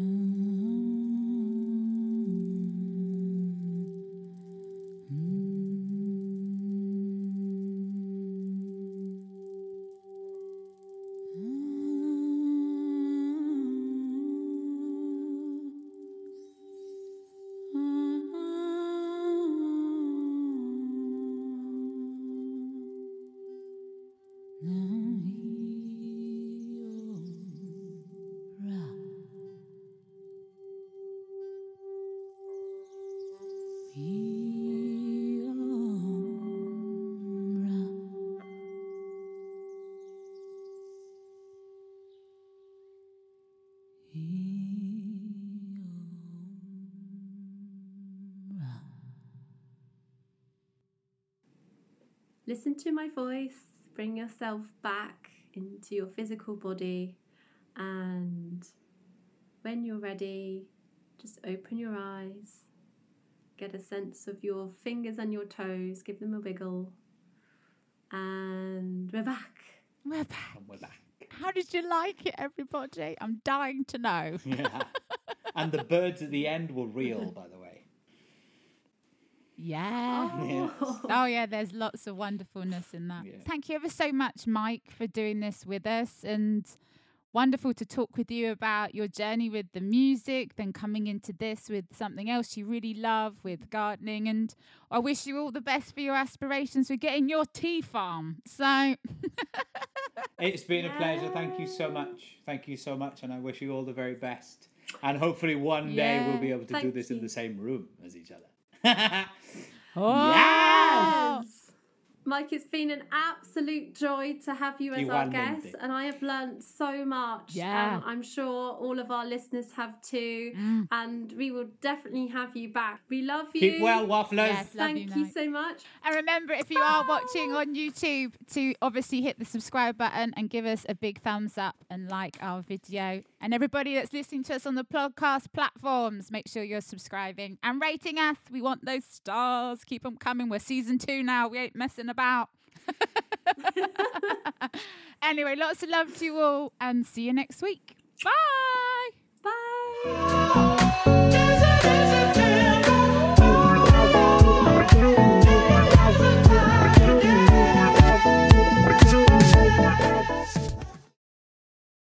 Mm. Listen to my voice, bring yourself back into your physical body, and when you're ready, just open your eyes. Get a sense of your fingers and your toes, give them a wiggle, and we're back. We're back. And we're back. How did you like it, everybody? I'm dying to know. (laughs) Yeah. and the birds at the end were real, by the way. Yeah. Oh. Oh yeah, there's lots of wonderfulness in that. Yeah. Thank you ever so much, Mike, for doing this with us and wonderful to talk with you about your journey with the music, then coming into this with something else you really love with gardening and I wish you all the best for your aspirations for getting your tea farm. So (laughs) It's been a pleasure. Thank you so much. Thank you so much. And I wish you all the very best. And hopefully one day we'll be able to do Thank this in the same room as each other. (laughs) Oh. Yes. Mike, it's been an absolute joy to have you as our Igualmente. guest, and I have learnt so much. Yeah. and I'm sure all of our listeners have too. Mm. And we will definitely have you back. We love you. Keep well, wafflers. Yes. Thank you, you, so much. And remember, if you are watching on YouTube, to obviously hit the subscribe button and give us a big thumbs up and like our video. And everybody that's listening to us on the podcast platforms, make sure you're subscribing and rating us. We want those stars. Keep them coming. We're season two now. We ain't messing about. (laughs) anyway, lots of love to you all and see you next week. Bye. Bye.